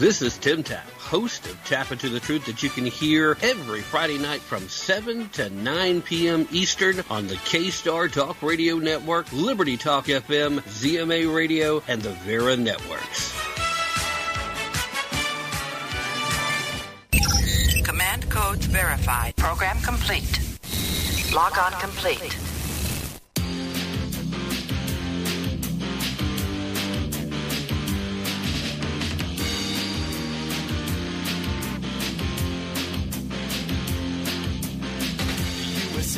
This is Tim Tapp, host of Tapp Into the Truth that you can hear every Friday night from 7 to 9 p.m. Eastern on the K-Star Talk Radio Network, Liberty Talk FM, ZMA Radio, and the Vera Networks. Command codes verified. Program complete. Log on complete.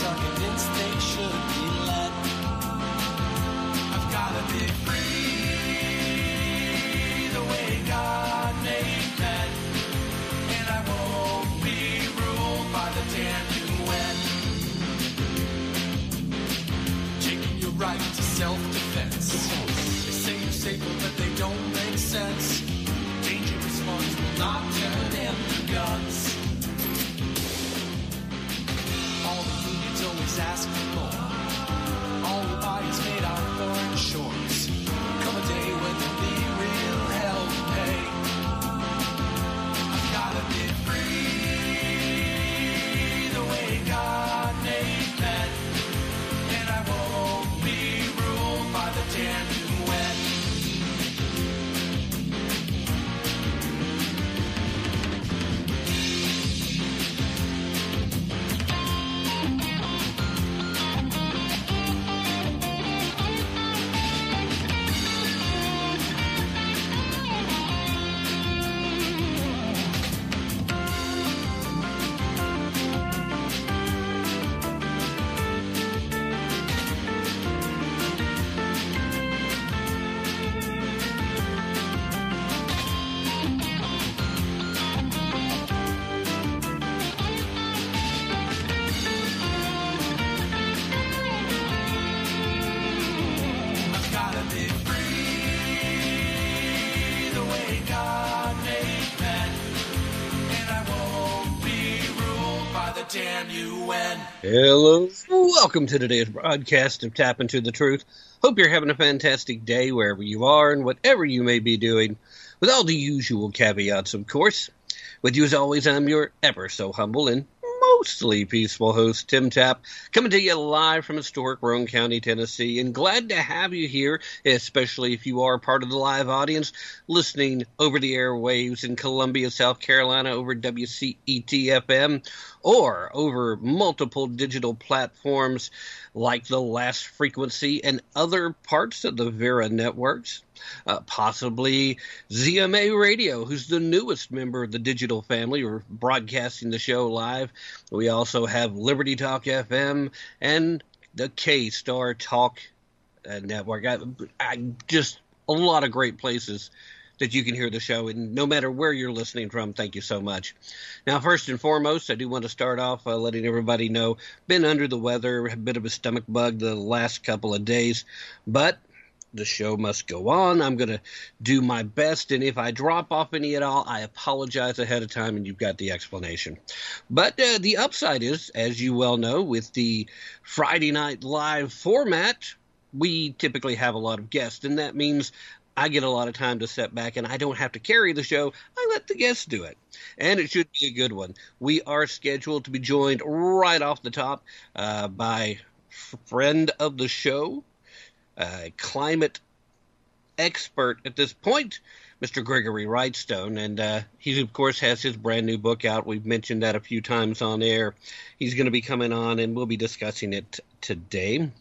they should be led. I've gotta be free the way God made. And I won't be ruled by the. Taking your right to self-defense. They say you're safer, but they don't make sense. Dangerous ones will not turn into guns. Ask for more. All buy is made on foreign shores. Hello, welcome to today's broadcast of Tapp Into the Truth. Hope you're having a fantastic day wherever you are and whatever you may be doing, with all the usual caveats, of course. With you as always, I'm your ever so humble and mostly peaceful host, Tim Tapp, coming to you live from historic Roane County, Tennessee, and glad to have you here, especially if you are part of the live audience listening over the airwaves in Columbia, South Carolina over WCET-FM or over multiple digital platforms like the Last Frequency and other parts of the Vera networks. Uh, possibly ZMA Radio, who's the newest member of the digital family. We're broadcasting the show live. We also have Liberty Talk FM and the K Star Talk uh, Network. I, I, just a lot of great places that you can hear the show, and no matter where you're listening from, thank you so much. Now, first and foremost, I do want to start off uh, letting everybody know been under the weather, a bit of a stomach bug the last couple of days, but the show must go on. I'm going to do my best, and if I drop off any at all, I apologize ahead of time, and you've got the explanation. But uh, the upside is, as you well know, with the Friday Night Live format, we typically have a lot of guests, and that means I get a lot of time to step back and I don't have to carry the show. I let the guests do it. And it should be a good one. We are scheduled to be joined right off the top uh, by friend of the show, uh, climate expert at this point, Mr. Gregory Wrightstone. And uh, he, of course, has his brand new book out. We've mentioned that a few times on air. He's going to be coming on and we'll be discussing it today.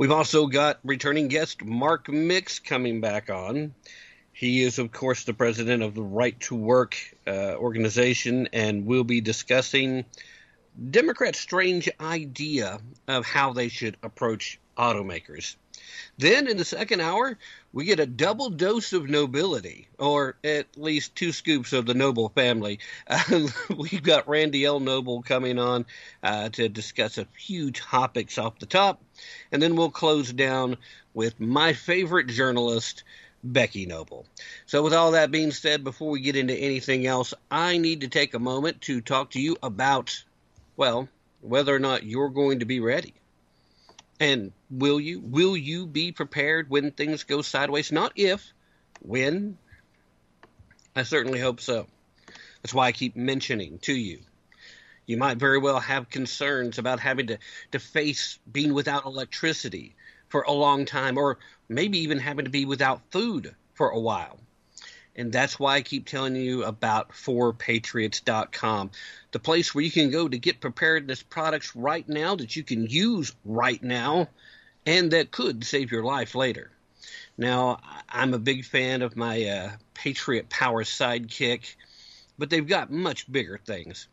We've also got returning guest Mark Mix coming back on. He is, of course, the president of the Right to Work uh, organization, and we'll be discussing Democrats' strange idea of how they should approach automakers. Then in the second hour, we get a double dose of nobility, or at least two scoops of the Noble family. Uh, we've got Randy L. Noble coming on uh, to discuss a few topics off the top, and then we'll close down with my favorite journalist, Becky Noble. So, with all that being said, before we get into anything else, I need to take a moment to talk to you about, well, whether or not you're going to be ready. And will you? Will you be prepared when things go sideways? Not if, when. I certainly hope so. That's why I keep mentioning to you. You might very well have concerns about having to, to face being without electricity for a long time, or maybe even having to be without food for a while. And that's why I keep telling you about 4patriots.com, the place where you can go to get preparedness products right now that you can use right now and that could save your life later. Now, I'm a big fan of my uh, Patriot Power Sidekick, but they've got much bigger things.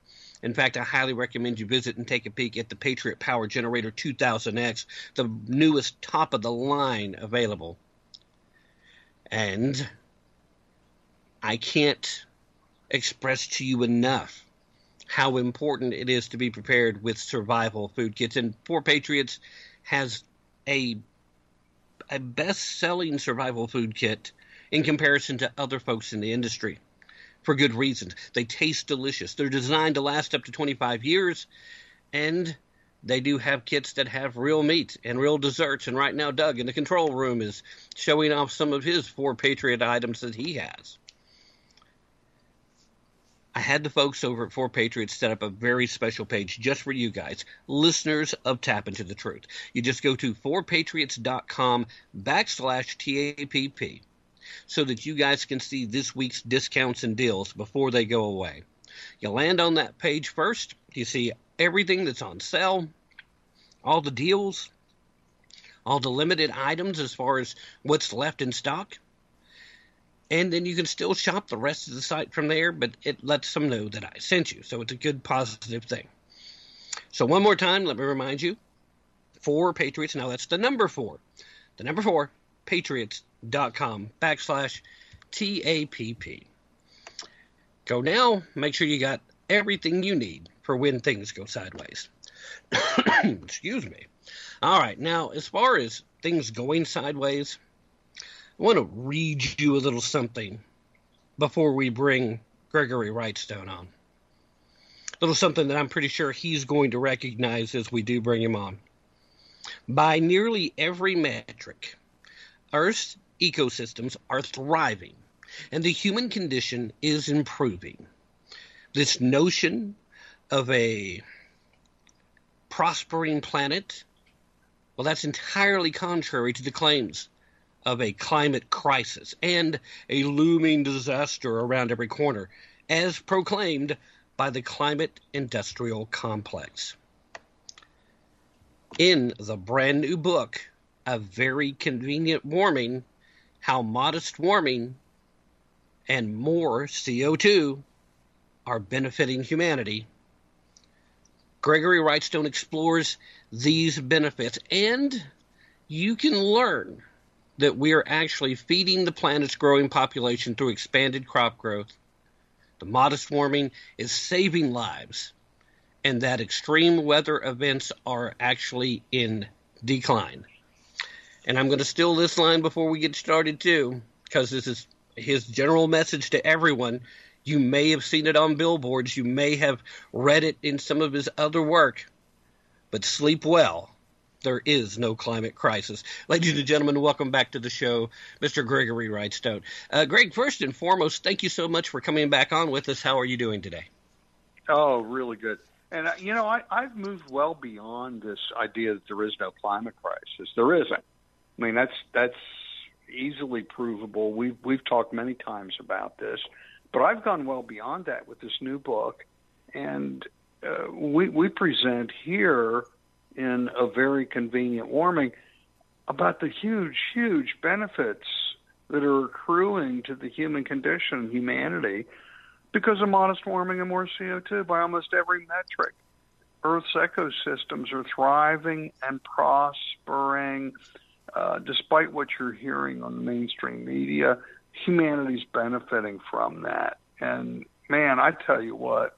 In fact, I highly recommend you visit and take a peek at the Patriot Power Generator 2000X, the newest top of the line available. And I can't express to you enough how important it is to be prepared with survival food kits. And 4 Patriots has a a best-selling survival food kit in comparison to other folks in the industry for good reasons. They taste delicious. They're designed to last up to 25 years and they do have kits that have real meat and real desserts. And right now, Doug in the control room is showing off some of his 4 Patriot items that he has. I had the folks over at 4 Patriots set up a very special page just for you guys, listeners of Tapp Into the Truth. You just go to 4patriots.com backslash TAPP so that you guys can see this week's discounts and deals before they go away. You land on that page first, you see everything that's on sale, all the deals, all the limited items as far as what's left in stock and then you can still shop the rest of the site from there, but it lets them know that I sent you. So it's a good positive thing. So one more time, let me remind you, four Patriots. Now that's the number four. The number four, patriots.com backslash TAPP. Go now, make sure you got everything you need for when things go sideways. Excuse me. All right, now as far as things going sideways, I want to read you a little something before we bring Gregory Wrightstone on. A little something that I'm pretty sure he's going to recognize as we do bring him on. By nearly every metric, Earth's ecosystems are thriving and the human condition is improving. This notion of a prospering planet, well, that's entirely contrary to the claims of a climate crisis and a looming disaster around every corner, as proclaimed by the climate industrial complex. In the brand new book, A Very Convenient Warming How Modest Warming and More CO2 Are Benefiting Humanity, Gregory Wrightstone explores these benefits, and you can learn that we are actually feeding the planet's growing population through expanded crop growth. The modest warming is saving lives, and that extreme weather events are actually in decline. And I'm going to steal this line before we get started, too, because this is his general message to everyone. You may have seen it on billboards, you may have read it in some of his other work, but sleep well there is no climate crisis. Ladies and gentlemen, welcome back to the show, Mr. Gregory Wrightstone. Uh, Greg, first and foremost, thank you so much for coming back on with us. How are you doing today? Oh, really good. And, uh, you know, I, I've moved well beyond this idea that there is no climate crisis. There isn't. I mean, that's, that's easily provable. We've, we've talked many times about this, but I've gone well beyond that with this new book. And uh, we, we present here – in a very convenient warming about the huge, huge benefits that are accruing to the human condition, humanity, because of modest warming and more CO2 by almost every metric. Earth's ecosystems are thriving and prospering. Uh, despite what you're hearing on the mainstream media, humanity's benefiting from that. And man, I tell you what,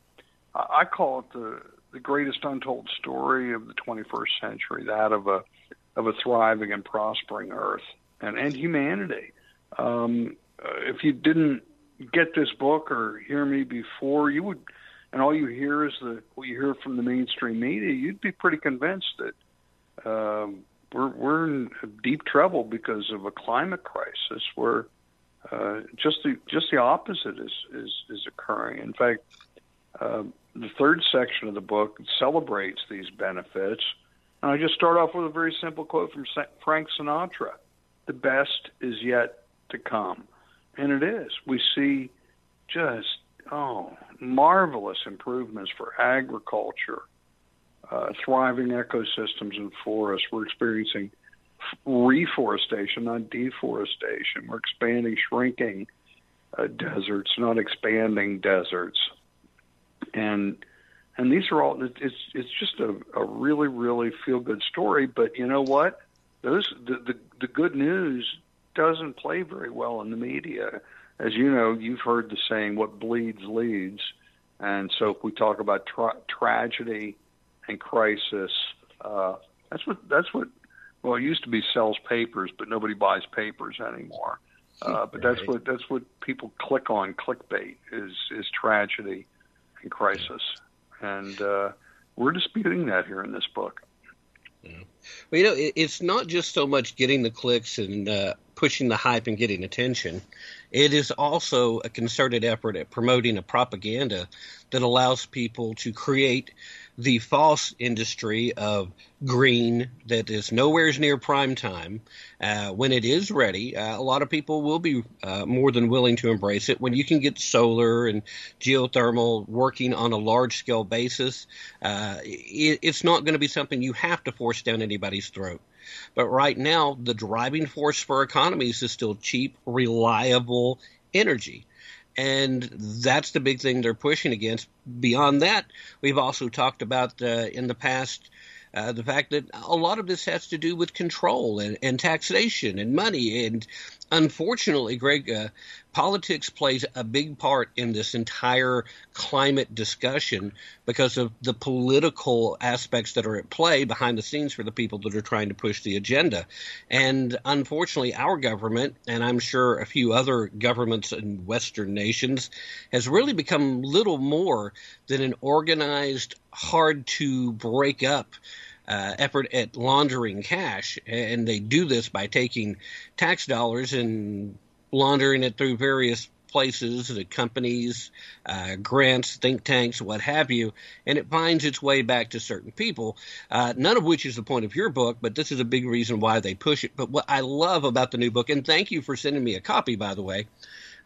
I call it the the greatest untold story of the 21st century, that of a of a thriving and prospering Earth and and humanity. Um, uh, if you didn't get this book or hear me before, you would, and all you hear is the what you hear from the mainstream media, you'd be pretty convinced that um, we're we're in deep trouble because of a climate crisis. Where uh, just the just the opposite is is is occurring. In fact, uh, the third section of the book celebrates these benefits. And I just start off with a very simple quote from Frank Sinatra: "The best is yet to come," and it is. We see just oh marvelous improvements for agriculture, uh, thriving ecosystems and forests. We're experiencing reforestation, not deforestation. We're expanding, shrinking uh, deserts, not expanding deserts and and these are all it's it's just a, a really really feel good story but you know what those the, the the good news doesn't play very well in the media as you know you've heard the saying what bleeds leads and so if we talk about tra- tragedy and crisis uh that's what that's what well it used to be sells papers but nobody buys papers anymore uh, but that's what that's what people click on clickbait is is tragedy and crisis, and uh, we're disputing that here in this book. Yeah. Well, you know, it, it's not just so much getting the clicks and uh, pushing the hype and getting attention. It is also a concerted effort at promoting a propaganda that allows people to create the false industry of green that is nowhere near prime time. Uh, when it is ready, uh, a lot of people will be uh, more than willing to embrace it. When you can get solar and geothermal working on a large scale basis, uh, it, it's not going to be something you have to force down anybody's throat. But right now, the driving force for economies is still cheap, reliable energy. And that's the big thing they're pushing against. Beyond that, we've also talked about uh, in the past uh, the fact that a lot of this has to do with control and, and taxation and money. And unfortunately, Greg, uh, politics plays a big part in this entire climate discussion because of the political aspects that are at play behind the scenes for the people that are trying to push the agenda. And unfortunately, our government, and I'm sure a few other governments in Western nations, has really become little more than an organized, hard to break up uh, effort at laundering cash, and they do this by taking tax dollars and laundering it through various places, the companies, uh, grants, think tanks, what have you, and it finds its way back to certain people. Uh, none of which is the point of your book, but this is a big reason why they push it. But what I love about the new book, and thank you for sending me a copy, by the way.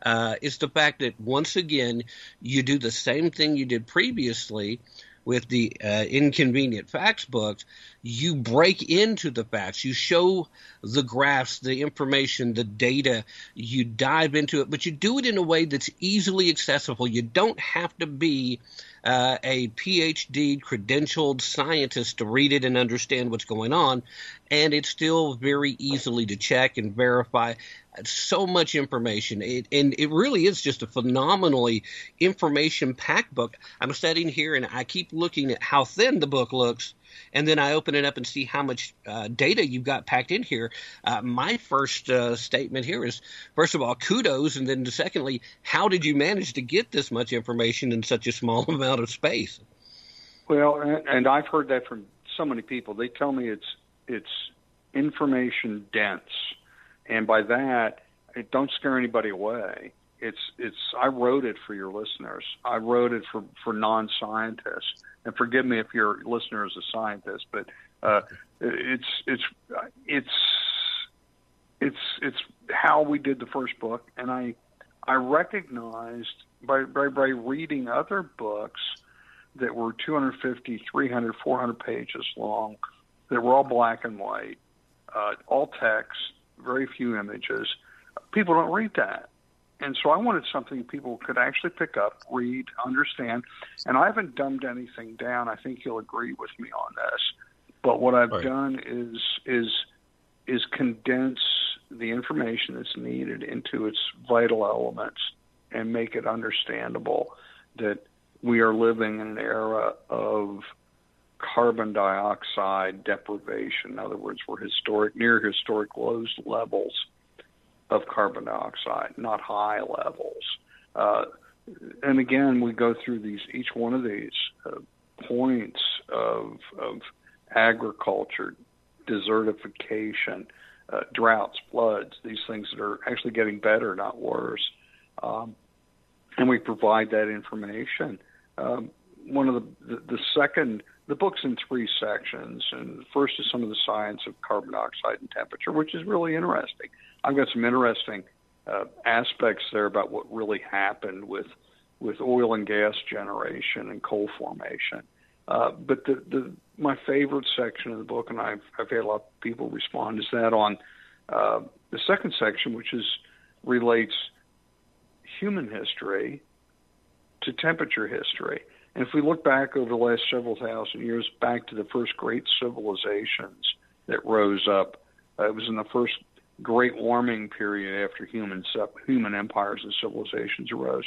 Uh, is the fact that once again you do the same thing you did previously with the uh, inconvenient facts books, you break into the facts, you show the graphs, the information, the data, you dive into it, but you do it in a way that's easily accessible. You don't have to be uh, a PhD credentialed scientist to read it and understand what's going on, and it's still very easily to check and verify. So much information, it, and it really is just a phenomenally information packed book. I'm sitting here and I keep looking at how thin the book looks and then I open it up and see how much uh, data you've got packed in here. Uh, my first uh, statement here is, first of all, kudos, and then secondly, how did you manage to get this much information in such a small amount of space? Well, and I've heard that from so many people. They tell me it's it's information dense, and by that, don't scare anybody away. It's it's I wrote it for your listeners. I wrote it for for non-scientists and forgive me if your listener is a scientist, but uh, it's it's it's it's it's how we did the first book, and I I recognized by by, by reading other books that were 250, 300, 400 pages long, that were all black and white, uh, all text, very few images. People don't read that, and so I wanted something people could actually pick up, read, understand. And I haven't dumbed anything down. I think you'll agree with me on this. But what I've right. done is is is condense the information that's needed into its vital elements and make it understandable that we are living in an era of carbon dioxide deprivation. In other words, we're historic near historic lows levels of carbon dioxide, not high levels. Uh, and again, we go through these each one of these uh, points of of agriculture, desertification, uh, droughts, floods, these things that are actually getting better, not worse. Um, and we provide that information. Um, one of the, the, the second, the book's in three sections, and the first is some of the science of carbon dioxide and temperature, which is really interesting. I've got some interesting uh, aspects there about what really happened with with oil and gas generation and coal formation. Uh, but the, the my favorite section of the book, and I've I've had a lot of people respond, is that on uh, the second section, which is relates human history to temperature history. And if we look back over the last several thousand years, back to the first great civilizations that rose up, uh, it was in the first great warming period after human human empires and civilizations arose.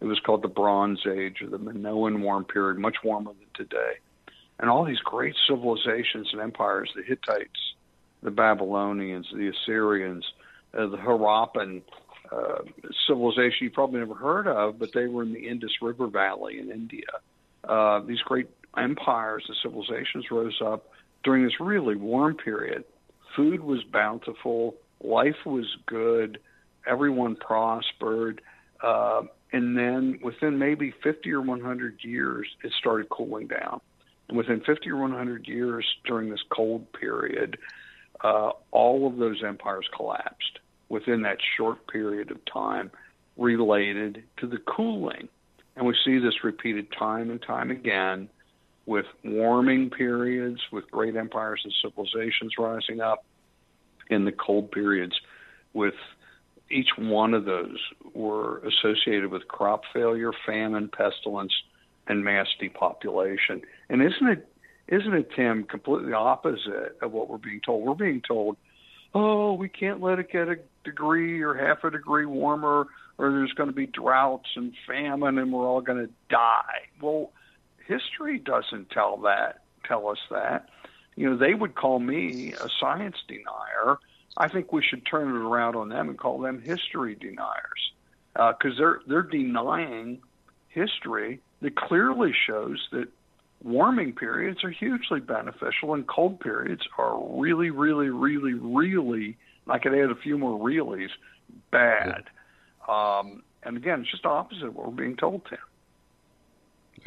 It was called the Bronze Age or the Minoan warm period, much warmer than today. And all these great civilizations and empires, the Hittites, the Babylonians, the Assyrians, uh, the Harappan uh, civilization you probably never heard of, but they were in the Indus River Valley in India. Uh, these great empires and civilizations rose up during this really warm period. Food was bountiful, life was good, everyone prospered. Uh, and then within maybe 50 or 100 years, it started cooling down. And within 50 or 100 years during this cold period, uh, all of those empires collapsed within that short period of time related to the cooling. And we see this repeated time and time again with warming periods, with great empires and civilizations rising up, in the cold periods with each one of those were associated with crop failure, famine, pestilence, and mass depopulation. And isn't it isn't it, Tim, completely opposite of what we're being told? We're being told, oh, we can't let it get a degree or half a degree warmer, or there's going to be droughts and famine, and we're all going to die. Well, history doesn't tell that tell us that you know, they would call me a science denier. I think we should turn it around on them and call them history deniers because uh, they're they're denying history that clearly shows that warming periods are hugely beneficial and cold periods are really, really, really, really. I could add a few more reallys bad. Um, and again, it's just opposite of what we're being told, Tim.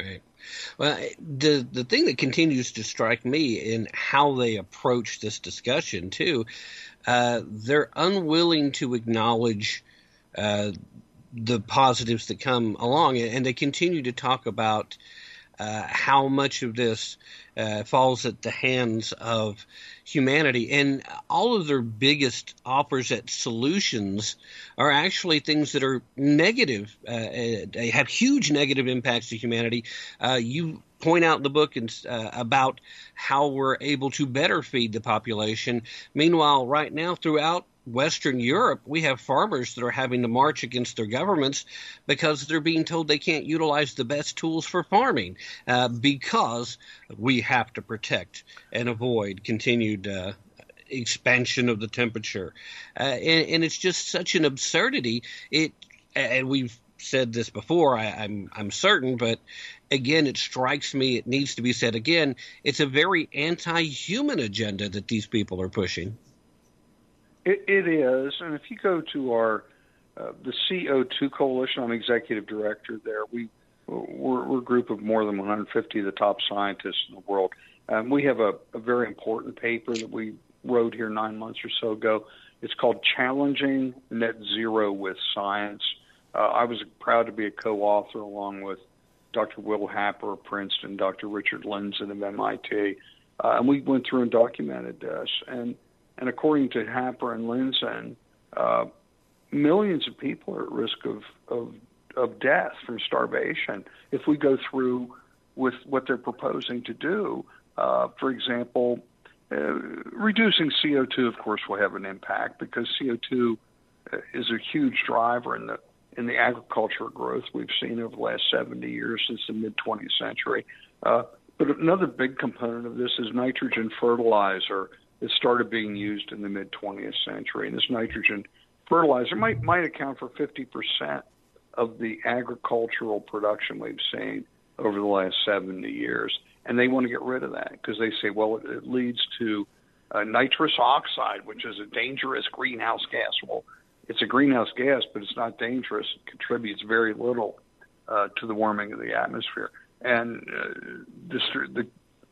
Right. Well, the the thing that continues to strike me in how they approach this discussion too, uh, they're unwilling to acknowledge uh, the positives that come along, and they continue to talk about uh, how much of this uh, falls at the hands of humanity. And all of their biggest offers at solutions are actually things that are negative. Uh, uh they have huge negative impacts to humanity. Uh, you point out in the book and, uh, about how we're able to better feed the population. Meanwhile, right now, throughout Western Europe, we have farmers that are having to march against their governments because they're being told they can't utilize the best tools for farming uh, because we have to protect and avoid continued uh, expansion of the temperature. Uh, and, and, it's just such an absurdity. It and we've said this before. I, I'm I'm certain, but again, it strikes me. It needs to be said again. It's a very anti-human agenda that these people are pushing. It, it is, and if you go to our uh, the CO2 Coalition, I'm executive director there. We we're, we're a group of more than 150 of the top scientists in the world. Um, we have a, a very important paper that we wrote here nine months or so ago. It's called Challenging Net Zero with Science. Uh, I was proud to be a co-author along with Dr. Will Happer of Princeton, Dr. Richard Lindzen of MIT, uh, and we went through and documented this. And and according to Happer and Lindzen, uh, millions of people are at risk of, of of death from starvation if we go through with what they're proposing to do. Uh, for example, uh, reducing CO2, of course, will have an impact because CO2 uh, is a huge driver in the in the agricultural growth we've seen over the last 70 years since the mid 20th century. Uh, but another big component of this is nitrogen fertilizer that started being used in the mid 20th century. And this nitrogen fertilizer might might account for 50 percent of the agricultural production we've seen over the last 70 years. And they want to get rid of that because they say, well, it, it leads to uh, nitrous oxide, which is a dangerous greenhouse gas. Well, it's a greenhouse gas, but it's not dangerous. It contributes very little uh, to the warming of the atmosphere. And uh, the,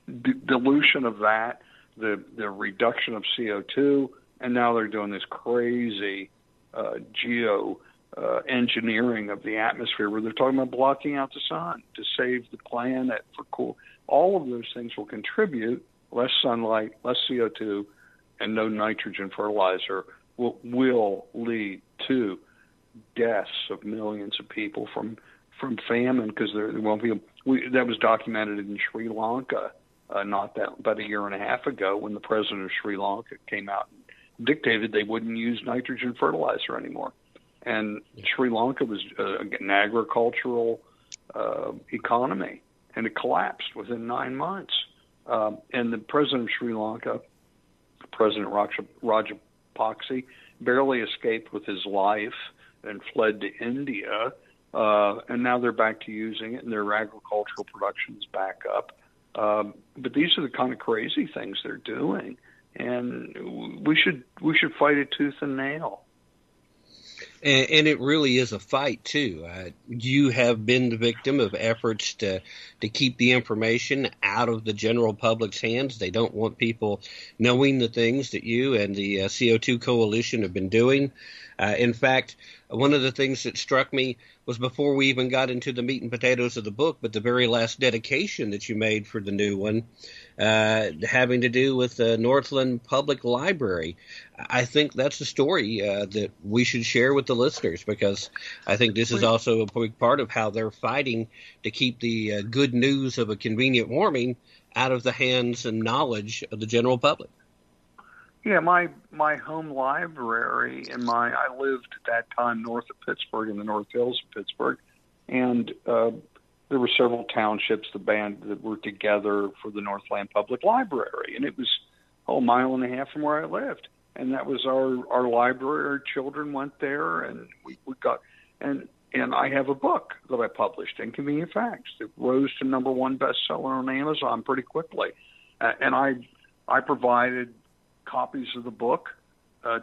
the dilution of that, the, the reduction of CO2, and now they're doing this crazy uh, geo uh, engineering of the atmosphere where they're talking about blocking out the sun to save the planet for cool. All of those things will contribute less sunlight, less CO2, and no nitrogen fertilizer will, will lead to deaths of millions of people from from famine because there, won't be. A, we, that was documented in Sri Lanka uh, not that about a year and a half ago when the president of Sri Lanka came out and dictated they wouldn't use nitrogen fertilizer anymore and Sri Lanka was uh, an agricultural uh, economy, and it collapsed within nine months. Um, and the president of Sri Lanka, President Rajapaksa, barely escaped with his life and fled to India. Uh, and now they're back to using it, and their agricultural production is back up. Um, but these are the kind of crazy things they're doing, and we should we should fight it tooth and nail and, and, it really is a fight too. Uh, you have been the victim of efforts to to keep the information out of the general public's hands. They don't want people knowing the things that you and the uh, CO2 Coalition have been doing. Uh, in fact, one of the things that struck me was before we even got into the meat and potatoes of the book, but the very last dedication that you made for the new one, uh, having to do with the Northland Public Library. I think that's a story uh, that we should share with the listeners because I think this is also a big part of how they're fighting to keep the uh, good news of a convenient warming out of the hands and knowledge of the general public. Yeah, my my home library and my I lived at that time north of Pittsburgh in the North Hills of Pittsburgh, and uh, there were several townships the band that were together for the Northland Public Library, and it was oh, a mile and a half from where I lived, and that was our our library. Our children went there, and we we got and and I have a book that I published, Inconvenient Facts, that rose to number one bestseller on Amazon pretty quickly, uh, and I I provided copies of the book uh,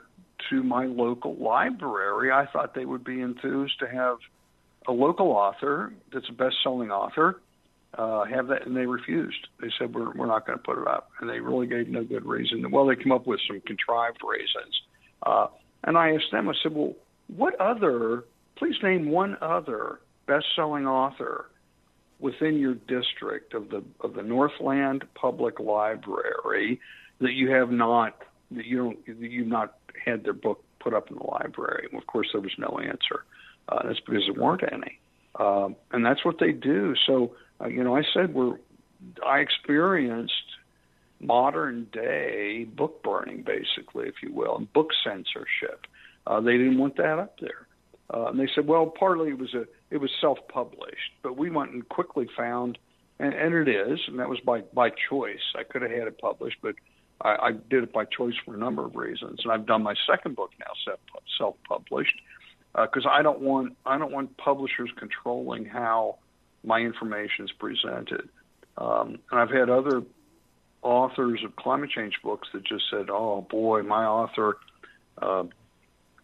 to my local library. I thought they would be enthused to have a local author that's a best-selling author uh, have that, and they refused. They said we're we're not going to put it up, and they really gave no good reason. Well, they came up with some contrived reasons, uh, and I asked them. I said, "Well, what other? Please name one other best-selling author within your district of the of the Northland Public Library that you have not that you don't that you've not had their book put up in the library. And of course, there was no answer. Uh, that's because there weren't any, um, and that's what they do. So, uh, you know, I said we're I experienced modern day book burning, basically, if you will, and book censorship. Uh, they didn't want that up there. Uh, and they said, well, partly it was a it was self-published, but we went and quickly found, and, and it is, and that was by by choice. I could have had it published, but I, I did it by choice for a number of reasons, and I've done my second book now self-published because uh, I don't want I don't want publishers controlling how my information is presented. Um, and I've had other authors of climate change books that just said, "Oh boy, my author, uh,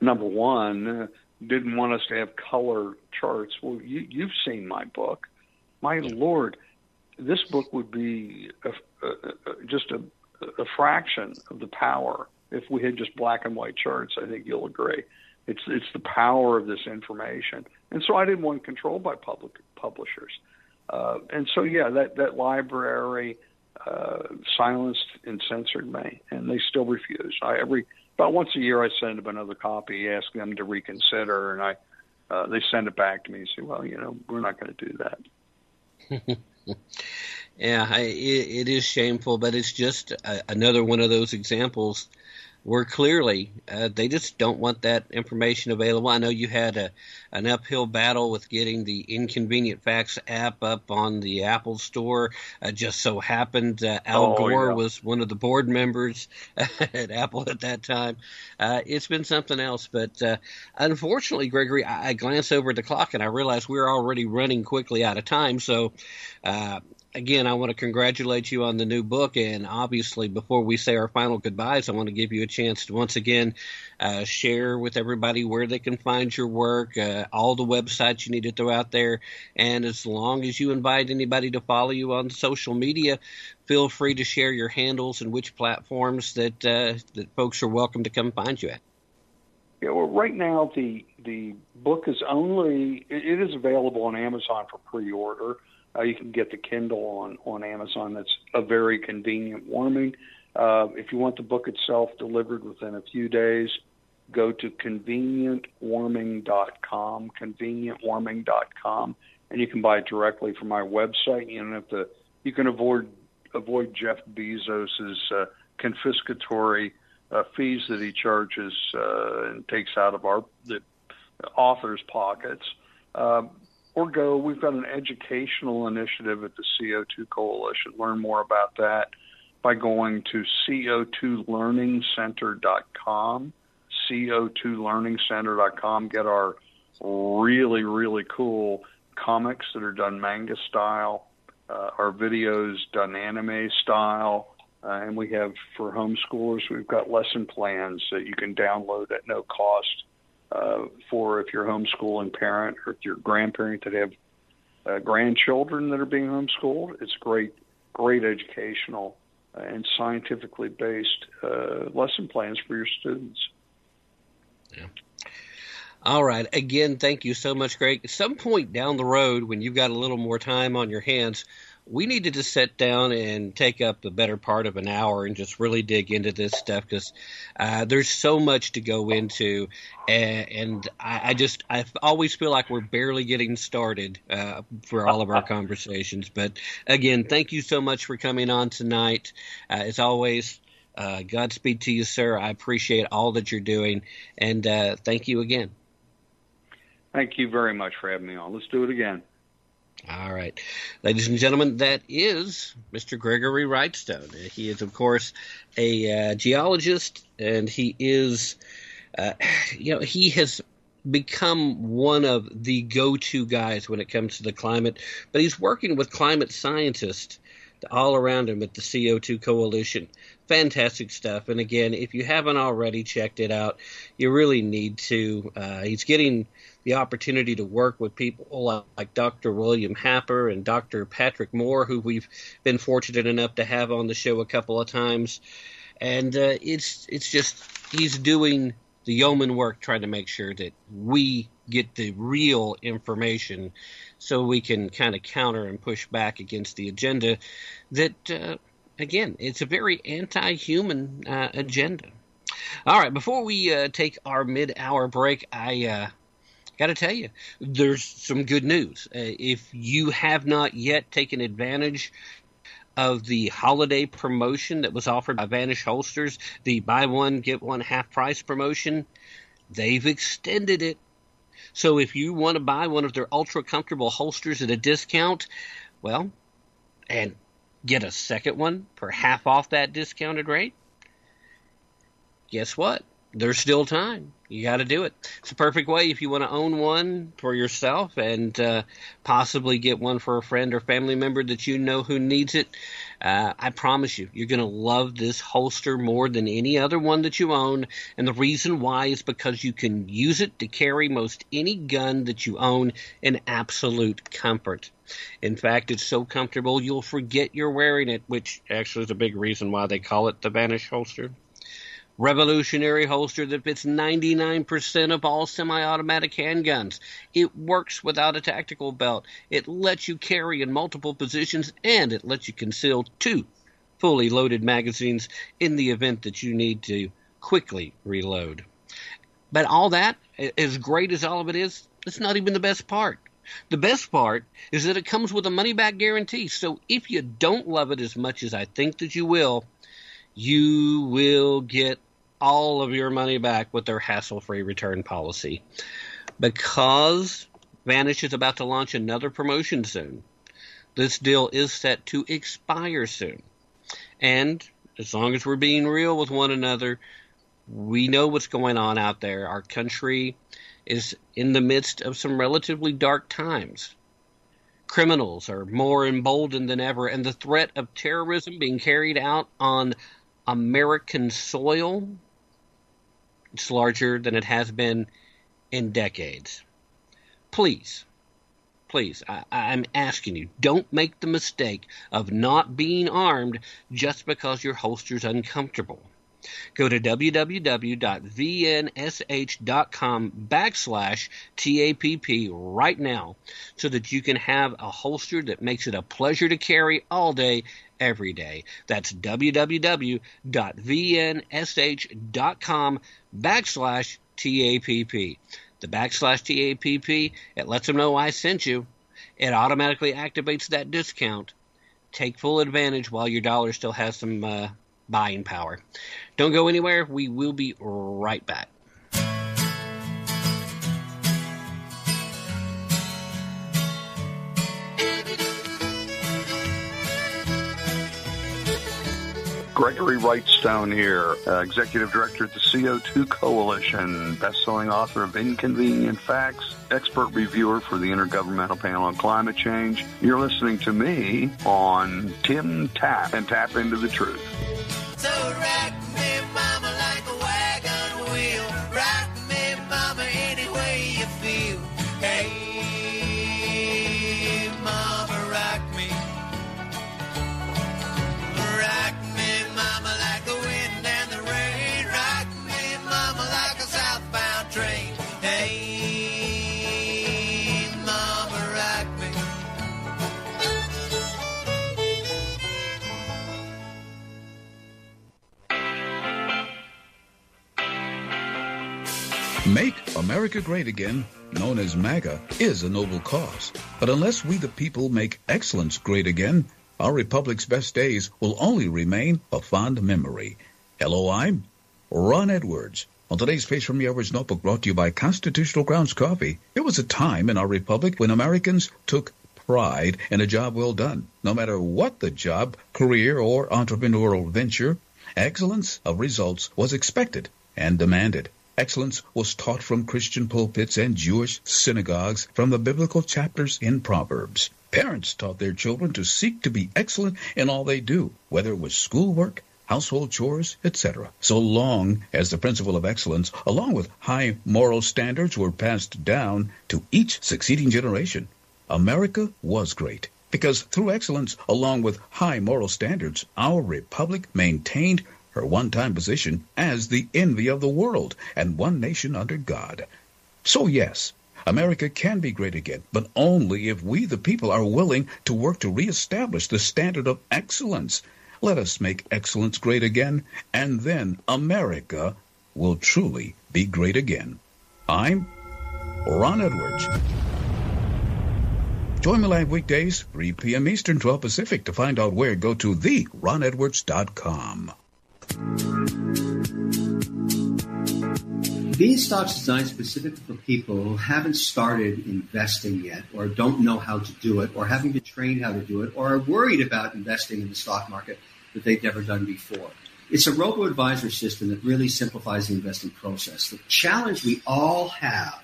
number one, didn't want us to have color charts." Well, you, you've seen my book. My lord, this book would be a, a, a, just a a fraction of the power if we had just black and white charts. I think you'll agree. It's it's the power of this information, and so I didn't want control by public publishers. Uh, and so yeah, that that library uh, silenced and censored me, and they still refuse. I every about once a year I send them another copy, ask them to reconsider, and I uh, they send it back to me and say, well, you know, we're not going to do that. yeah, I, it, it is shameful, but it's just a, another one of those examples where clearly uh, they just don't want that information available. I know you had a, an uphill battle with getting the Inconvenient Facts app up on the Apple Store. Uh, just so happened uh, Al oh, Gore yeah. was one of the board members at Apple at that time. Uh, it's been something else, but uh, unfortunately, Gregory, I, I glance over at the clock and I realize we're already running quickly out of time. So uh, again, I want to congratulate you on the new book. And obviously, before we say our final goodbyes, I want to give you a chance to once again uh, share with everybody where they can find your work, uh, all the websites you need to throw out there. And as long as you invite anybody to follow you on social media, feel free to share your handles and which platforms that uh, that folks are welcome to come find you at. Yeah, well, right now the the book is only it, is available on Amazon for pre-order. Uh, you can get the Kindle on, on Amazon. That's a very convenient warming. Uh, if you want the book itself delivered within a few days, go to convenientwarming.com, convenientwarming.com, and you can buy it directly from my website. You don't have to. You can avoid avoid Jeff Bezos's uh, confiscatory uh, fees that he charges uh, and takes out of our the authors' pockets. Uh, or go. We've got an educational initiative at the CO2 Coalition. Learn more about that by going to co2learningcenter.com. co2learningcenter.com. Get our really, really cool comics that are done manga style, uh, our videos done anime style, uh, and we have for homeschoolers, we've got lesson plans that you can download at no cost uh, for if you're a homeschooling parent or if you're a grandparent that have uh, grandchildren that are being homeschooled. It's great, great educational uh, and scientifically based uh, lesson plans for your students. Yeah. All right. Again, thank you so much, Greg. At some point down the road, when you've got a little more time on your hands, we needed to sit down and take up the better part of an hour and just really dig into this stuff because uh, there's so much to go into, and, and I, I, just I always feel like we're barely getting started uh, for all of our conversations. But again, thank you so much for coming on tonight. Uh, as always. Uh, Godspeed to you, sir. I appreciate all that you're doing, and uh, thank you again. Thank you very much for having me on. Let's do it again. All right. Ladies and gentlemen, that is Mr. Gregory Wrightstone. He is, of course, a uh, geologist, and he is, uh, you know, he has become one of the go to guys when it comes to the climate, but he's working with climate scientists all around him at the CO2 Coalition. Fantastic stuff. And again, if you haven't already checked it out, you really need to. Uh, he's getting the opportunity to work with people like Dr. William Happer and Dr. Patrick Moore, who we've been fortunate enough to have on the show a couple of times. And uh, it's it's just he's doing the yeoman work trying to make sure that we get the real information so we can kind of counter and push back against the agenda that, uh, again, it's a very anti human uh, agenda. All right, before we uh, take our mid hour break, I uh, got to tell you, there's some good news. Uh, if you have not yet taken advantage of the holiday promotion that was offered by Vanish Holsters, the buy one, get one half price promotion, they've extended it so if you want to buy one of their ultra comfortable holsters at a discount, well, and get a second one for half off that discounted rate, guess what? There's still time. You got to do it. It's a perfect way if you want to own one for yourself and uh, possibly get one for a friend or family member that you know who needs it. Uh, I promise you, you're going to love this holster more than any other one that you own. And the reason why is because you can use it to carry most any gun that you own in absolute comfort. In fact, it's so comfortable you'll forget you're wearing it, which actually is a big reason why they call it the Vanish holster revolutionary holster that fits 99% of all semi automatic handguns. It works without a tactical belt. It lets you carry in multiple positions and it lets you conceal two fully loaded magazines in the event that you need to quickly reload. But all that, as great as all of it is, it's not even the best part. The best part is that it comes with a money back guarantee. So if you don't love it as much as I think that you will, you will get all of your money back with their hassle free return policy. Because Vanish is about to launch another promotion soon, this deal is set to expire soon. And as long as we're being real with one another, we know what's going on out there. Our country is in the midst of some relatively dark times. Criminals are more emboldened than ever, and the threat of terrorism being carried out on American soil it's larger than it has been in decades. Please, please, I, I'm asking you, don't make the mistake of not being armed just because your holster's uncomfortable. Go to www.vnsh.com backslash TAPP right now so that you can have a holster that makes it a pleasure to carry all day, every day. That's www.vnsh.com backslash TAPP. The backslash TAPP, it lets them know I sent you. It automatically activates that discount. Take full advantage while your dollar still has some uh, buying power. Don't go anywhere. We will be right back. Gregory Wrightstone here, uh, Executive Director at the CO2 Coalition, best-selling author of Inconvenient Facts, expert reviewer for the Intergovernmental Panel on Climate Change. You're listening to me on Tim Tapp and Tapp into the Truth. So America Great Again, known as MAGA, is a noble cause. But unless we the people make excellence great again, our republic's best days will only remain a fond memory. Hello, I'm Ron Edwards. On today's page from the Edwards Notebook brought to you by Constitutional Grounds Coffee, there was a time in our republic when Americans took pride in a job well done. No matter what the job, career, or entrepreneurial venture, excellence of results was expected and demanded. Excellence was taught from Christian pulpits and Jewish synagogues from the biblical chapters in Proverbs. Parents taught their children to seek to be excellent in all they do, whether it was schoolwork, household chores, etc. So long as the principle of excellence, along with high moral standards, were passed down to each succeeding generation, America was great. Because through excellence, along with high moral standards, our republic maintained her one-time position as the envy of the world and one nation under God. So yes, America can be great again, but only if we the people are willing to work to reestablish the standard of excellence. Let us make excellence great again, and then America will truly be great again. I'm Ron Edwards. Join me live weekdays, 3 p.m. Eastern, 12 Pacific. To find out where, go to theronedwards.com. Beanstox designed specifically for people who haven't started investing yet, or don't know how to do it, or haven't been trained how to do it, or are worried about investing in the stock market that they've never done before. It's a robo advisor system that really simplifies the investing process. The challenge we all have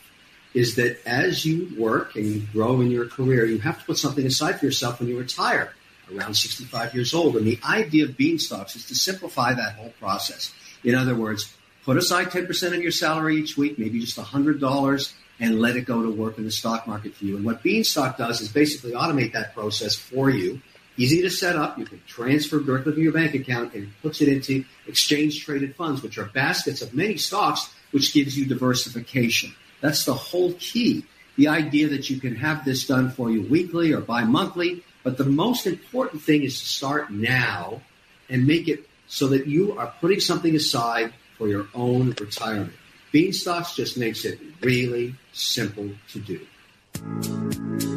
is that as you work and you grow in your career, you have to put something aside for yourself when you retire around 65 years old. And the idea of Beanstox is to simplify that whole process. In other words, put aside 10% of your salary each week, maybe just $100, and let it go to work in the stock market for you. And what Beanstalk does is basically automate that process for you. Easy to set up. You can transfer directly from your bank account and puts it into exchange traded funds, which are baskets of many stocks, which gives you diversification. That's the whole key. The idea that you can have this done for you weekly or bi monthly. But the most important thing is to start now and make it so that you are putting something aside for your own retirement. Beanstox just makes it really simple to do.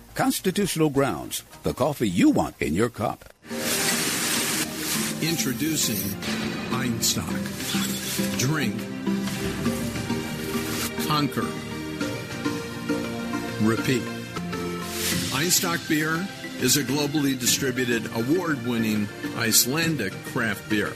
Constitutional Grounds, the coffee you want in your cup. Introducing Einstök. Drink. Conquer. Repeat. Einstök beer is a globally distributed, award winning Icelandic craft beer.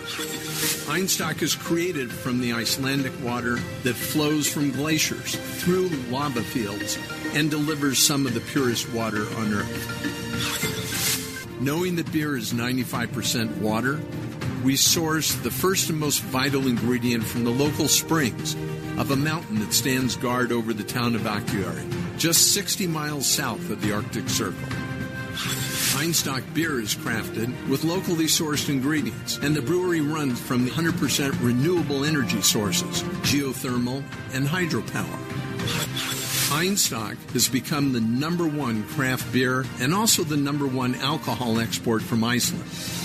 Einstök is created from the Icelandic water that flows from glaciers through lava fields and delivers some of the purest water on earth. Knowing that beer is 95% water, we source the first and most vital ingredient from the local springs of a mountain that stands guard over the town of Akureyri, just 60 miles south of the Arctic Circle. Einstök beer is crafted with locally sourced ingredients, and the brewery runs from 100% renewable energy sources, geothermal and hydropower. Einstök has become the number one craft beer and also the number one alcohol export from Iceland.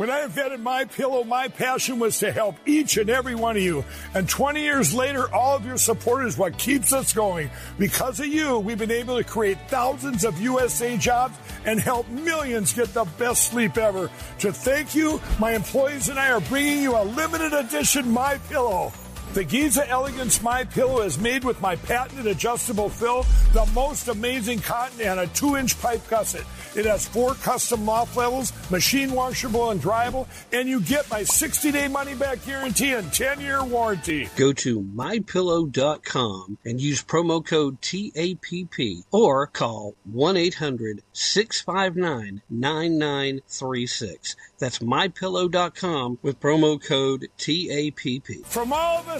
When I invented My Pillow, my passion was to help each and every one of you. And 20 years later, all of your support is what keeps us going. Because of you, we've been able to create thousands of USA jobs and help millions get the best sleep ever. To thank you, my employees and I are bringing you a limited edition My Pillow. The Giza Elegance My Pillow is made with my patented adjustable fill, the most amazing cotton, and a two-inch pipe gusset. It has four custom loft levels, machine washable and dryable, and you get my 60-day money-back guarantee and 10-year warranty. Go to mypillow.com and use promo code TAPP or call 1-800-659-9936. That's mypillow.com with promo code TAPP. From all of us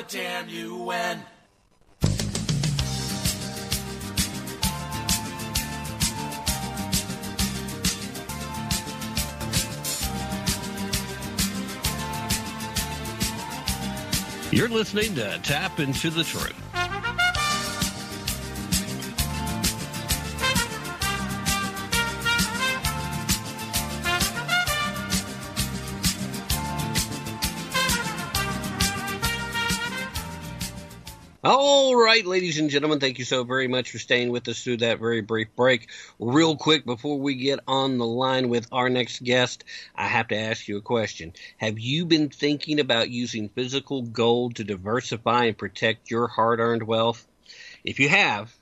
the damn UN. You're listening to Tapp Into the Truth. All right, ladies and gentlemen, thank you so very much for staying with us through that very brief break. Real quick, before we get on the line with our next guest, I have to ask you a question. Have you been thinking about using physical gold to diversify and protect your hard earned wealth? If you have,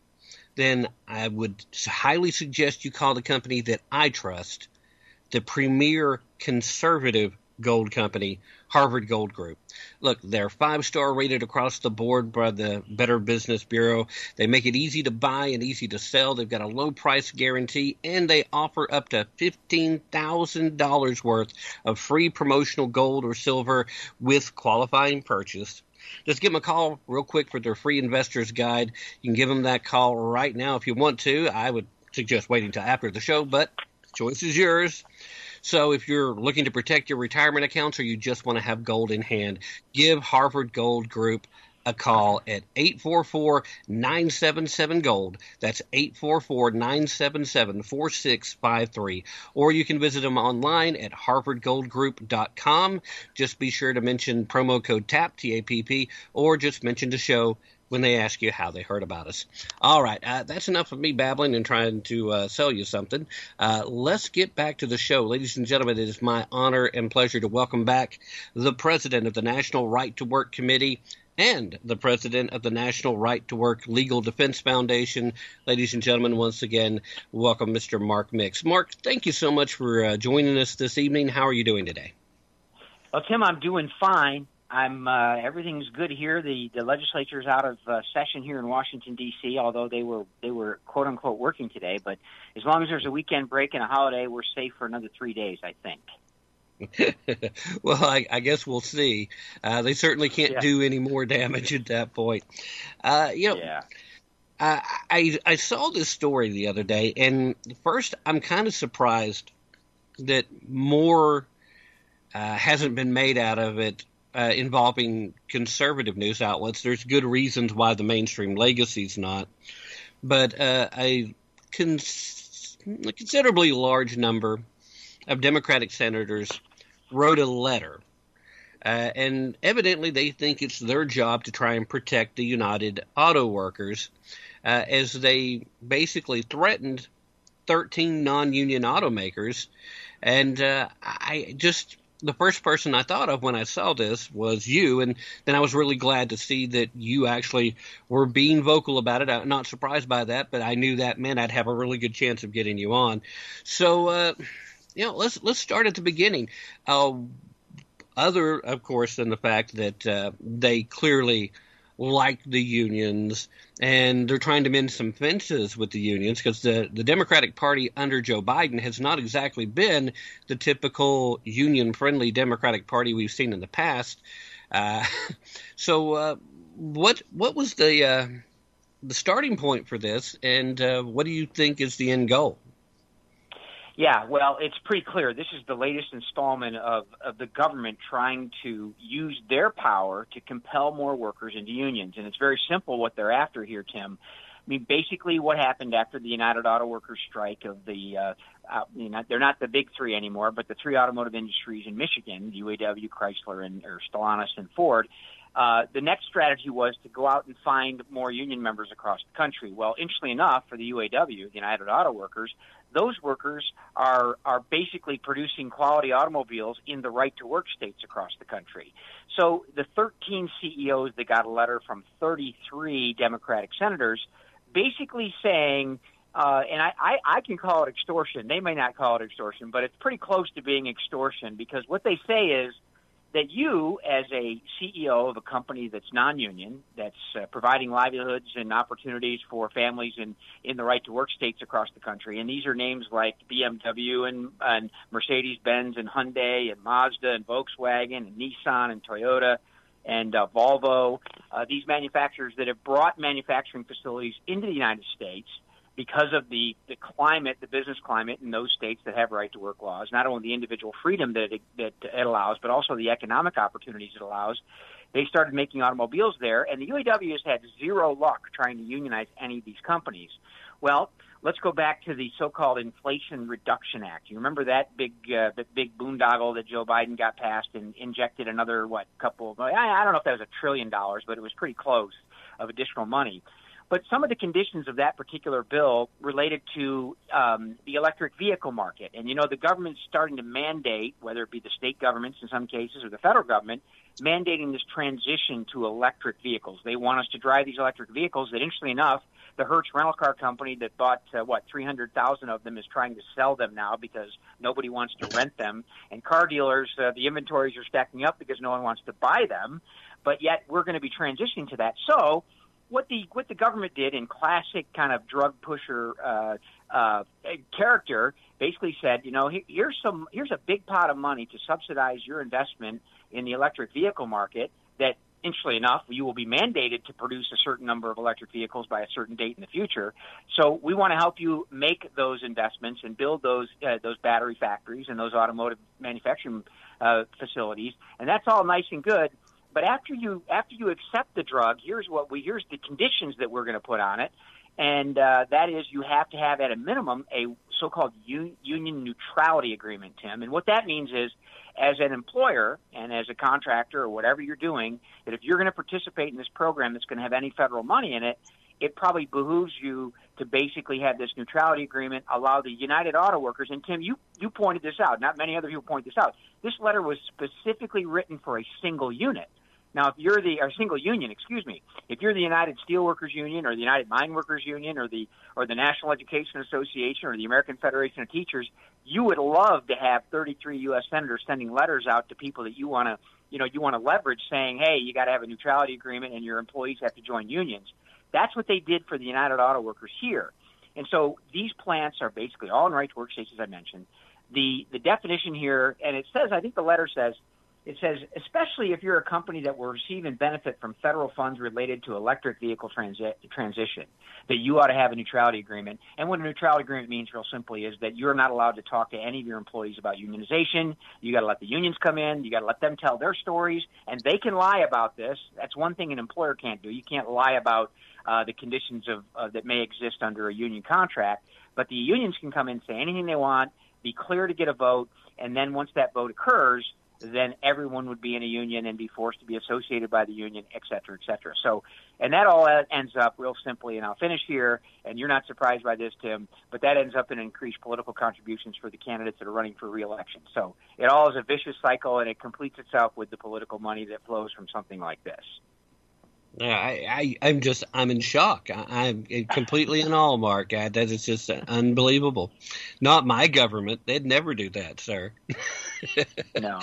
then I would highly suggest you call the company that I trust, the premier conservative gold company, Harvard Gold Group. Look, they're five star rated across the board by the Better Business Bureau. They make it easy to buy and easy to sell. They've got a low price guarantee and they offer up to $15,000 worth of free promotional gold or silver with qualifying purchase. just give them a call real quick for their free investors guide. You can give them that call right now if you want to. I would suggest waiting until after the show, but choice is yours. So if you're looking to protect your retirement accounts or you just want to have gold in hand, give Harvard Gold Group a call at 844-977-GOLD. That's 844-977-4653. Or you can visit them online at harvardgoldgroup.com. Just be sure to mention promo code TAPP, T-A-P-P, or just mention the show when they ask you how they heard about us. All right, uh, that's enough of me babbling and trying to uh, sell you something. Uh, let's get back to the show. Ladies and gentlemen, it is my honor and pleasure to welcome back the president of the National Right to Work Committee, and the president of the National Right to Work Legal Defense Foundation. Ladies and gentlemen, once again, welcome Mr. Mark Mix. Mark, thank you so much for uh, joining us this evening. How are you doing today? Well, Tim, I'm doing fine. I'm uh, everything's good here. The the legislature's out of uh, session here in Washington D.C. Although they were they were quote unquote working today, but as long as there's a weekend break and a holiday, we're safe for another three days, I think. well, I, I, guess we'll see. Uh, they certainly can't yeah. do any more damage at that point. Uh, you know, yeah. uh, I I saw this story the other day, and first I'm kind of surprised that more uh, hasn't been made out of it. Uh, involving conservative news outlets, there's good reasons why the mainstream legacy's not, but uh, a, cons- a considerably large number of Democratic senators wrote a letter. Uh, and evidently, they think it's their job to try and protect the United Auto Workers uh, as they basically threatened 13 non union automakers. And uh, I just, the first person I thought of when I saw this was you. And then I was really glad to see that you actually were being vocal about it. I'm not surprised by that, but I knew that meant I'd have a really good chance of getting you on. So, uh, you know, let's let's start at the beginning. Uh, other, of course, than the fact that uh, they clearly like the unions and they're trying to mend some fences with the unions because the, the Democratic Party under Joe Biden has not exactly been the typical union friendly Democratic Party we've seen in the past. Uh, so, uh, what what was the uh, the starting point for this, and uh, what do you think is the end goal? Yeah, well, it's pretty clear. This is the latest installment of, of the government trying to use their power to compel more workers into unions. And it's very simple what they're after here, Tim. I mean, basically, what happened after the United Auto Workers strike of the, uh, uh, you know, they're not the big three anymore, but the three automotive industries in Michigan, UAW, Chrysler, and or Stellantis and Ford. Uh, the next strategy was to go out and find more union members across the country. Well, interestingly enough, for the UAW, the United Auto Workers, those workers are are basically producing quality automobiles in the right to work states across the country. So the 13 CEOs that got a letter from 33 Democratic senators basically saying uh, and I, I, I can call it extortion. They may not call it extortion, but it's pretty close to being extortion because what they say is that you, as a CEO of a company that's non-union, that's uh, providing livelihoods and opportunities for families in in the right to work states across the country, and these are names like BMW and, and Mercedes-Benz and Hyundai and Mazda and Volkswagen and Nissan and Toyota and uh, Volvo, uh, these manufacturers that have brought manufacturing facilities into the United States because of the, the climate, the business climate in those states that have right to work laws, not only the individual freedom that it, that it allows, but also the economic opportunities it allows. They started making automobiles there, and the UAW has had zero luck trying to unionize any of these companies. Well, let's go back to the so-called Inflation Reduction Act. You remember that big, uh, big boondoggle that Joe Biden got passed and injected another what couple? Of, I, I don't know if that was a trillion dollars, but it was pretty close of additional money. But some of the conditions of that particular bill related to um, the electric vehicle market. And, you know, the government's starting to mandate, whether it be the state governments in some cases or the federal government, mandating this transition to electric vehicles. They want us to drive these electric vehicles that, interestingly enough, the Hertz rental car company that bought uh, what 300,000 of them is trying to sell them now because nobody wants to rent them, and car dealers uh, the inventories are stacking up because no one wants to buy them. But yet we're going to be transitioning to that. So what the what the government did in classic kind of drug pusher uh, uh, character basically said, you know, here's some here's a big pot of money to subsidize your investment in the electric vehicle market that interestingly enough, you will be mandated to produce a certain number of electric vehicles by a certain date in the future. So we want to help you make those investments and build those uh, those battery factories and those automotive manufacturing uh, facilities, and that's all nice and good. But after you after you accept the drug, here's what we here's the conditions that we're going to put on it, and uh, that is you have to have at a minimum a so-called un- union neutrality agreement, Tim. And what that means is, as an employer and as a contractor or whatever you're doing, that if you're going to participate in this program that's going to have any federal money in it, it probably behooves you to basically have this neutrality agreement, allow the United Auto Workers, and Tim, you, you pointed this out, not many other people point this out. This letter was specifically written for a single unit. Now, if you're the or single union, excuse me, if you're the United Steelworkers Union or the United Mine Workers Union or the or the National Education Association or the American Federation of Teachers, you would love to have 33 U.S. senators sending letters out to people that you want to, you know, you want to leverage, saying, "Hey, you got to have a neutrality agreement, and your employees have to join unions." That's what they did for the United Auto Workers here, and so these plants are basically all in right to work states, as I mentioned. The the definition here, and it says, I think the letter says it says, especially if you're a company that will receive and benefit from federal funds related to electric vehicle transi- transition, that you ought to have a neutrality agreement. And what a neutrality agreement means, real simply, is that you're not allowed to talk to any of your employees about unionization. You got to let the unions come in. You got to let them tell their stories, and they can lie about this. That's one thing an employer can't do. You can't lie about uh, the conditions of uh, that may exist under a union contract. But the unions can come in, say anything they want, be clear to get a vote, and then once that vote occurs, then everyone would be in a union and be forced to be associated by the union, et cetera, et cetera. So, and that all ends up real simply, and I'll finish here, and you're not surprised by this, Tim, but that ends up in increased political contributions for the candidates that are running for reelection. So it all is a vicious cycle, and it completes itself with the political money that flows from something like this. Yeah, I, I, am just, I'm in shock. I, am completely in awe, Mark. I, that is just unbelievable. Not my government. They'd never do that, sir. no.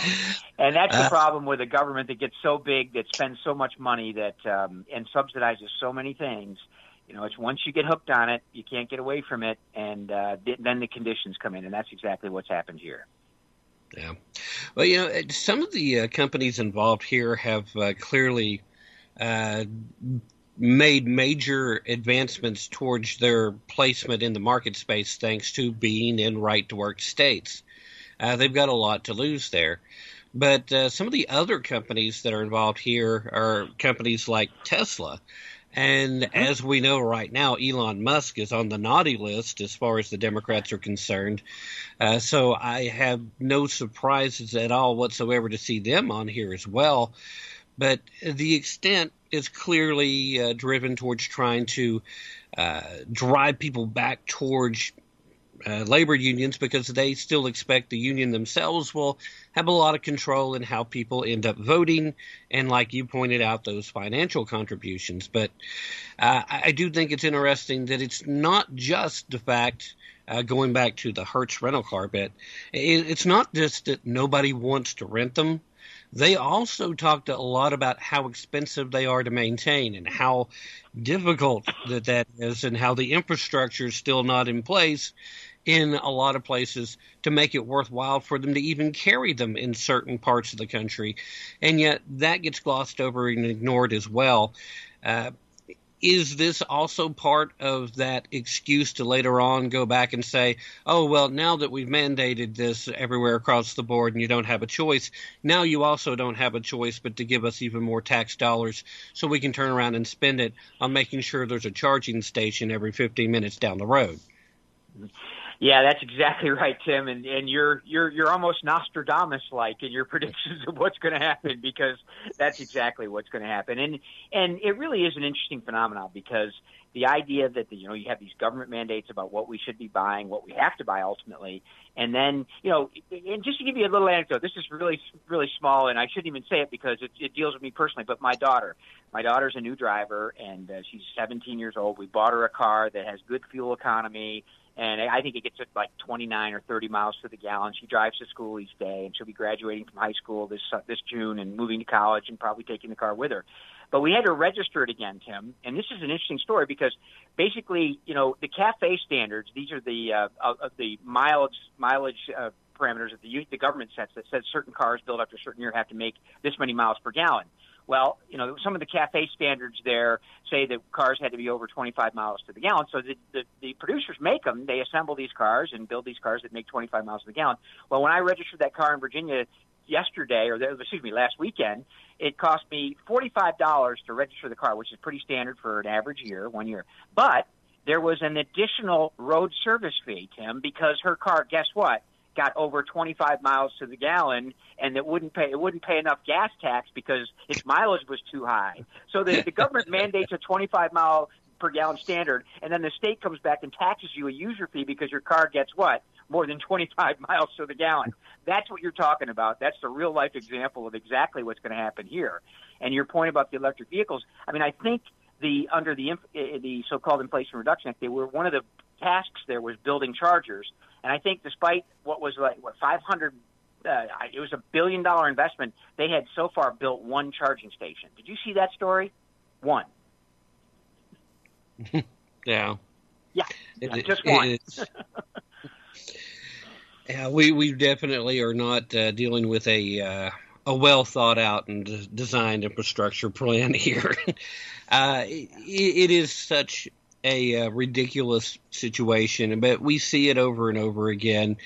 And that's the Uh, problem with a government that gets so big, that spends so much money, that um, and subsidizes so many things. You know, it's once you get hooked on it, you can't get away from it, and uh, th- then the conditions come in, and that's exactly what's happened here. Yeah. Well, you know, some of the uh, companies involved here have uh, clearly made major advancements towards their placement in the market space thanks to being in right to work states. Uh, they've got a lot to lose there. But uh, some of the other companies that are involved here are companies like Tesla. And as we know right now, Elon Musk is on the naughty list as far as the Democrats are concerned. Uh, so I have no surprises at all whatsoever to see them on here as well. But the extent is clearly uh, driven towards trying to uh, drive people back towards uh, labor unions because they still expect the union themselves will have a lot of control in how people end up voting and like you pointed out those financial contributions. But uh, i do think it's interesting that it's not just the fact uh, going back to the hertz rental car bit it, it's not just that nobody wants to rent them they also talked a lot about how expensive they are to maintain and how difficult that that is and how the infrastructure is still not in place in a lot of places to make it worthwhile for them to even carry them in certain parts of the country. And yet that gets glossed over and ignored as well. Uh, is this also part of that excuse to later on go back and say, oh, well, now that we've mandated this everywhere across the board and you don't have a choice, now you also don't have a choice but to give us even more tax dollars so we can turn around and spend it on making sure there's a charging station every 15 minutes down the road? Yeah, that's exactly right, Tim. And and you're you're you're almost Nostradamus like in your predictions of what's going to happen because that's exactly what's going to happen. And and it really is an interesting phenomenon because the idea that the, you know you have these government mandates about what we should be buying, what we have to buy ultimately, and then you know, and just to give you a little anecdote, this is really really small, and I shouldn't even say it because it, it deals with me personally. But my daughter, my daughter's a new driver, and uh, she's 17 years old. We bought her a car that has good fuel economy and I think it gets at like 29 or 30 miles to the gallon. She drives to school each day, and she'll be graduating from high school this uh, this June and moving to college, and probably taking the car with her. But we had to register it again, Tim, and this is an interesting story because basically, you know, the CAFE standards. These are the uh, of the mileage mileage. Uh, parameters that the, the government sets that says certain cars built after a certain year have to make this many miles per gallon. Well, you know, some of the cafe standards there say that cars had to be over 25 miles to the gallon. So the, the, the producers make them. They assemble these cars and build these cars that make 25 miles to the gallon. Well, when I registered that car in Virginia yesterday, or excuse me, last weekend, it cost me $45 to register the car, which is pretty standard for an average year, one year. But there was an additional road service fee, Tim, because her car, guess what? Got over 25 miles to the gallon and it wouldn't pay it wouldn't pay enough gas tax because its mileage was too high. So the, the government mandates a 25 mile per gallon standard and then the state comes back and taxes you a user fee because your car gets what? More than 25 miles to the gallon. That's what you're talking about. That's the real life example of exactly what's going to happen here. And your point about the electric vehicles, I mean, I think the under the eh, eh, the so-called Inflation Reduction Act, they were one of the tasks there was building chargers. And I think despite what was like what 500 uh, it was a billion dollar investment. They had so far built one charging station. Did you see that story? One. yeah. Yeah. It, just one. yeah, we we definitely are not uh, dealing with a uh, a well thought out and designed infrastructure plan here. uh, it, it is such a uh, ridiculous situation, but we see it over and over again.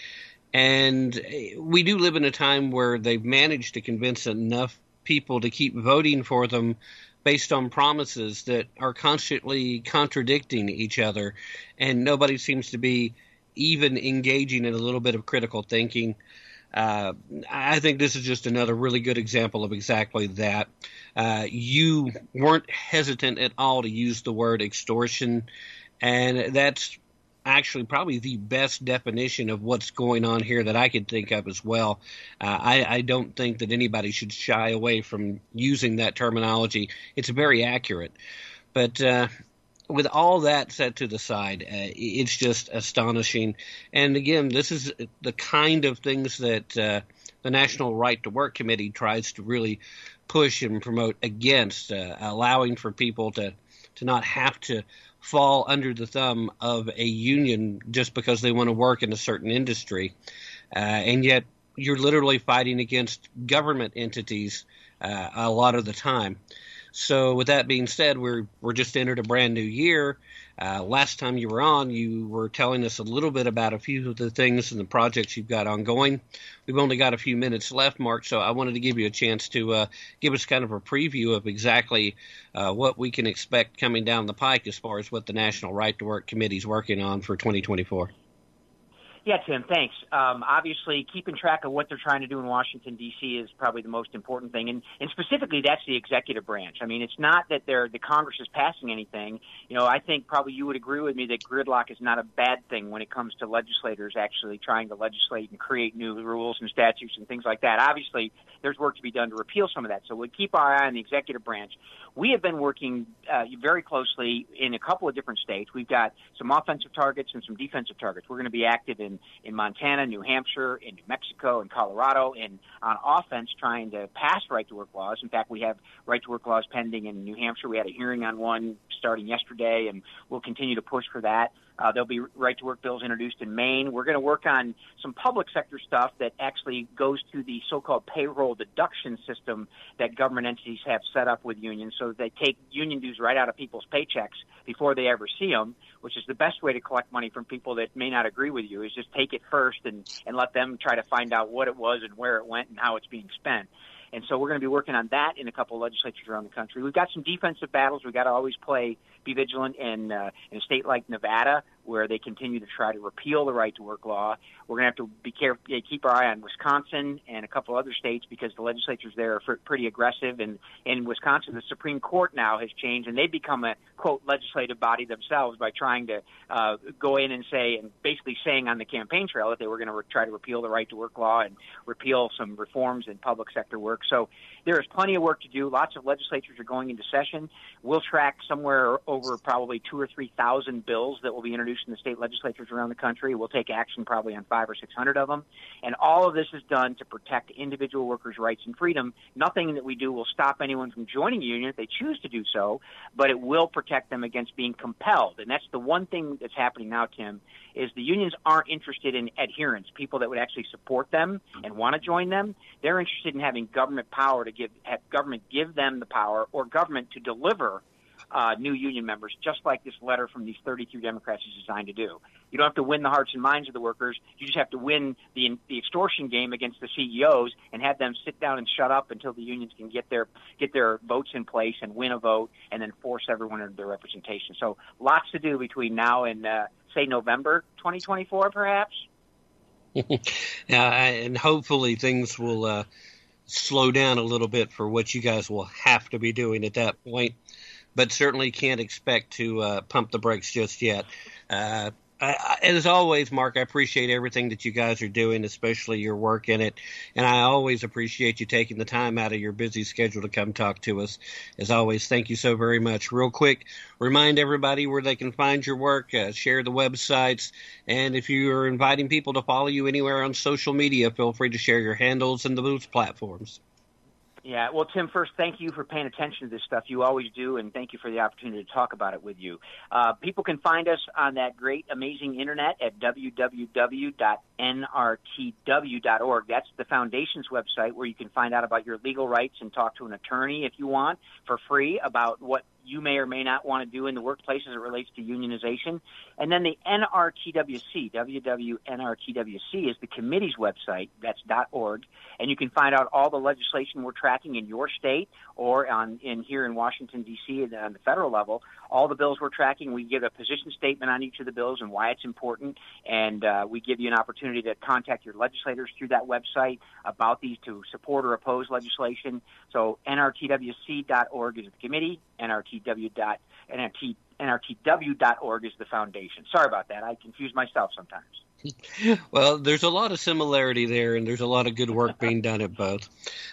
And uh, we do live in a time where they've managed to convince enough people to keep voting for them based on promises that are constantly contradicting each other, and nobody seems to be even engaging in a little bit of critical thinking. Uh, I think this is just another really good example of exactly that. Uh, you weren't hesitant at all to use the word extortion, and that's actually probably the best definition of what's going on here that I could think of as well. Uh, I, I, don't think that anybody should shy away from using that terminology. It's very accurate. But uh, with all that set to the side, uh, it's just astonishing. And again, this is the kind of things that uh, the National Right to Work Committee tries to really push and promote against, uh, allowing for people to to not have to fall under the thumb of a union just because they want to work in a certain industry, uh, and yet you're literally fighting against government entities uh, a lot of the time. So, with that being said, we're we're just entered a brand new year. Uh, last time you were on, you were telling us a little bit about a few of the things and the projects you've got ongoing. We've only got a few minutes left, Mark, so I wanted to give you a chance to uh, give us kind of a preview of exactly uh, what we can expect coming down the pike as far as what the National Right to Work Committee is working on for 2024. Yeah, Tim, thanks. Um, obviously, keeping track of what they're trying to do in Washington D.C. is probably the most important thing, and, and specifically, that's the executive branch. I mean, it's not that they're the Congress is passing anything. You know, I think probably you would agree with me that gridlock is not a bad thing when it comes to legislators actually trying to legislate and create new rules and statutes and things like that. Obviously, there's work to be done to repeal some of that. So we keep our eye on the executive branch. We have been working uh, very closely in a couple of different states. We've got some offensive targets and some defensive targets. We're going to be active in, in Montana, New Hampshire, in New Mexico, in Colorado, and on offense trying to pass right to work laws. In fact, we have right to work laws pending in New Hampshire. We had a hearing on one starting yesterday, and we'll continue to push for that. Uh, there'll be right to work bills introduced in Maine. We're going to work on some public sector stuff that actually goes to the so-called payroll deduction system that government entities have set up with unions so that they take union dues right out of people's paychecks before they ever see them, which is the best way to collect money from people that may not agree with you is just take it first and, and let them try to find out what it was and where it went and how it's being spent. And so we're going to be working on that in a couple of legislatures around the country. We've got some defensive battles. We've got to always play, be vigilant in, uh, in a state like Nevada where they continue to try to repeal the right to work law. We're going to have to be careful, keep our eye on Wisconsin and a couple other states because the legislatures there are pretty aggressive. And, in Wisconsin, the Supreme Court now has changed, and they've become a quote legislative body themselves by trying to uh, go in and say and basically saying on the campaign trail that they were going to re- try to repeal the right to work law and repeal some reforms in public sector work. So there is plenty of work to do. Lots of legislatures are going into session. We'll track somewhere over probably two or three thousand bills that will be introduced in the state legislatures around the country. We'll take action probably on five or six hundred of them, and all of this is done to protect individual workers' rights and freedom. Nothing that we do will stop anyone from joining a union if they choose to do so, but it will protect them against being compelled. And that's the one thing that's happening now, Tim, is the unions aren't interested in adherents, people that would actually support them and want to join them. They're interested in having government power to give have government give them the power or government to deliver uh, new union members, just like this letter from these 33 Democrats is designed to do. You don't have to win the hearts and minds of the workers. You just have to win the, the extortion game against the CEOs and have them sit down and shut up until the unions can get their get their votes in place and win a vote, and then force everyone into their representation. So lots to do between now and uh, say November 2024, perhaps. yeah, and hopefully things will uh, slow down a little bit for what you guys will have to be doing at that point but certainly can't expect to uh, pump the brakes just yet. Uh, I, as always, Mark, I appreciate everything that you guys are doing, especially your work in it. And I always appreciate you taking the time out of your busy schedule to come talk to us. As always, thank you so very much. Real quick, remind everybody where they can find your work, uh, share the websites, and if you are inviting people to follow you anywhere on social media, feel free to share your handles and the booth platforms. Yeah, well, Tim, first, thank you for paying attention to this stuff. You always do, and thank you for the opportunity to talk about it with you. Uh, people can find us on that great, amazing internet at www.nrtw.org. That's the foundation's website where you can find out about your legal rights and talk to an attorney if you want for free about what you may or may not want to do in the workplace as it relates to unionization. And then the NRTWC, WWNRTWC is the committee's website. That's .org, and you can find out all the legislation we're tracking in your state or on in here in Washington D.C. And on the federal level. All the bills we're tracking, we give a position statement on each of the bills and why it's important, and uh, we give you an opportunity to contact your legislators through that website about these to support or oppose legislation. So NRTWC.org is the committee. NRTW.NRT NRTW.org is the foundation. Sorry about that. I confuse myself sometimes. well, there's a lot of similarity there, and there's a lot of good work being done at both.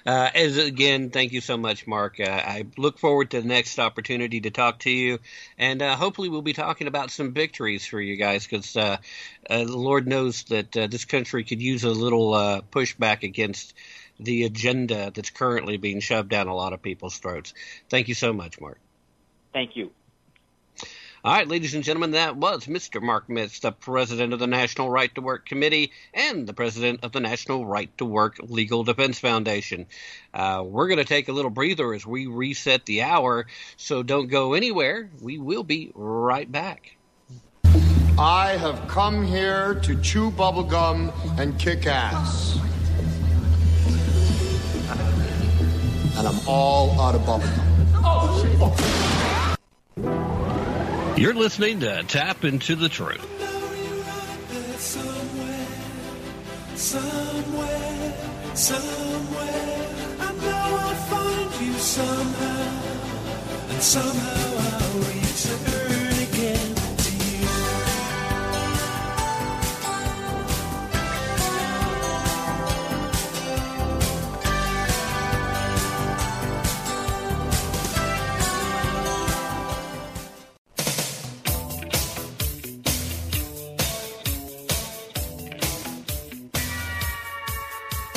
Uh, as again, thank you so much, Mark. Uh, I look forward to the next opportunity to talk to you, and uh, hopefully, we'll be talking about some victories for you guys because uh, uh, the Lord knows that uh, this country could use a little pushback against the agenda that's currently being shoved down a lot of people's throats. Thank you so much, Mark. Thank you. All right, ladies and gentlemen, that was Mr. Mark Mix, the president of the National Right to Work Committee and the president of the National Right to Work Legal Defense Foundation. Uh, we're going to take a little breather as we reset the hour, so don't go anywhere. We will be right back. I have come here to chew bubblegum and kick ass. And I'm all out of bubblegum. Oh, you're listening to Tapp Into the Truth. Somewhere, somewhere, I know I'll find you somehow, and somehow I'll return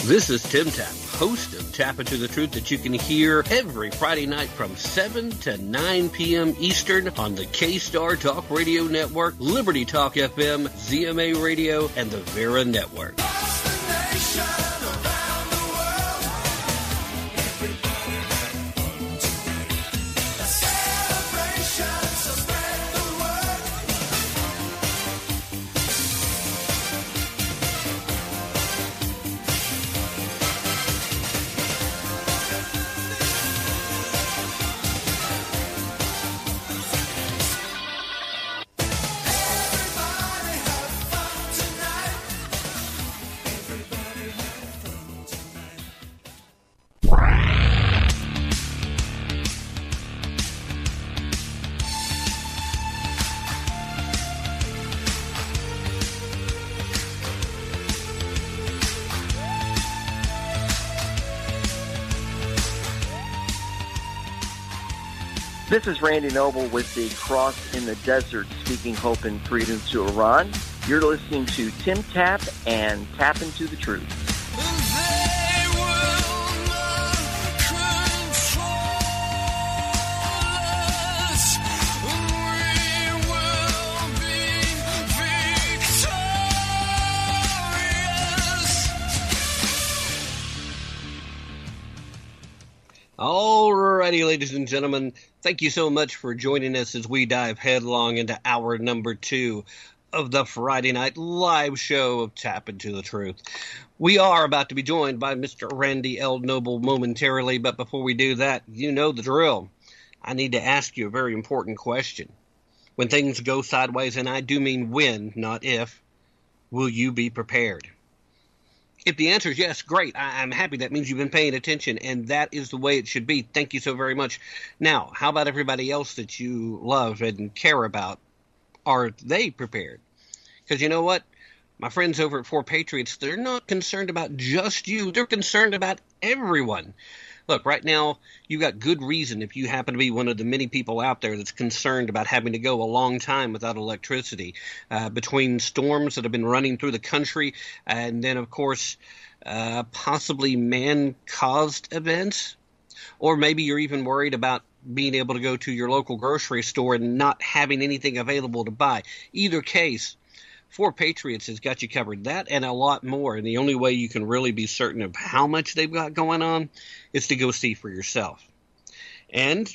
This is Tim Tapp, host of Tapp Into the Truth that you can hear every Friday night from 7 to 9 p.m. Eastern on the K-Star Talk Radio Network, Liberty Talk FM, ZMA Radio, and the Vera Network. This is Randy Noble with the Cross in the Desert, speaking hope and freedom to Iran. You're listening to Tim Tapp and Tapp into the Truth. Ladies and gentlemen, thank you so much for joining us as we dive headlong into hour number two of the Friday night live show of Tapp into the Truth. We are about to be joined by Mr. Randy L. Noble momentarily, but before we do that, you know the drill. I need to ask you a very important question. When things go sideways, and I do mean when, not if, will you be prepared? If the answer is yes, great. I, am happy. That means you've been paying attention, and that is the way it should be. Thank you so very much. Now, how about everybody else that you love and care about? Are they prepared? Because you know what? My friends over at 4Patriots, they're not concerned about just you. They're concerned about everyone look, right now you've got good reason if you happen to be one of the many people out there that's concerned about having to go a long time without electricity uh, between storms that have been running through the country, and then of course uh, possibly man-caused events, or maybe you're even worried about being able to go to your local grocery store and not having anything available to buy. Either case, 4Patriots has got you covered. That and a lot more. And the only way you can really be certain of how much they've got going on is to go see for yourself. And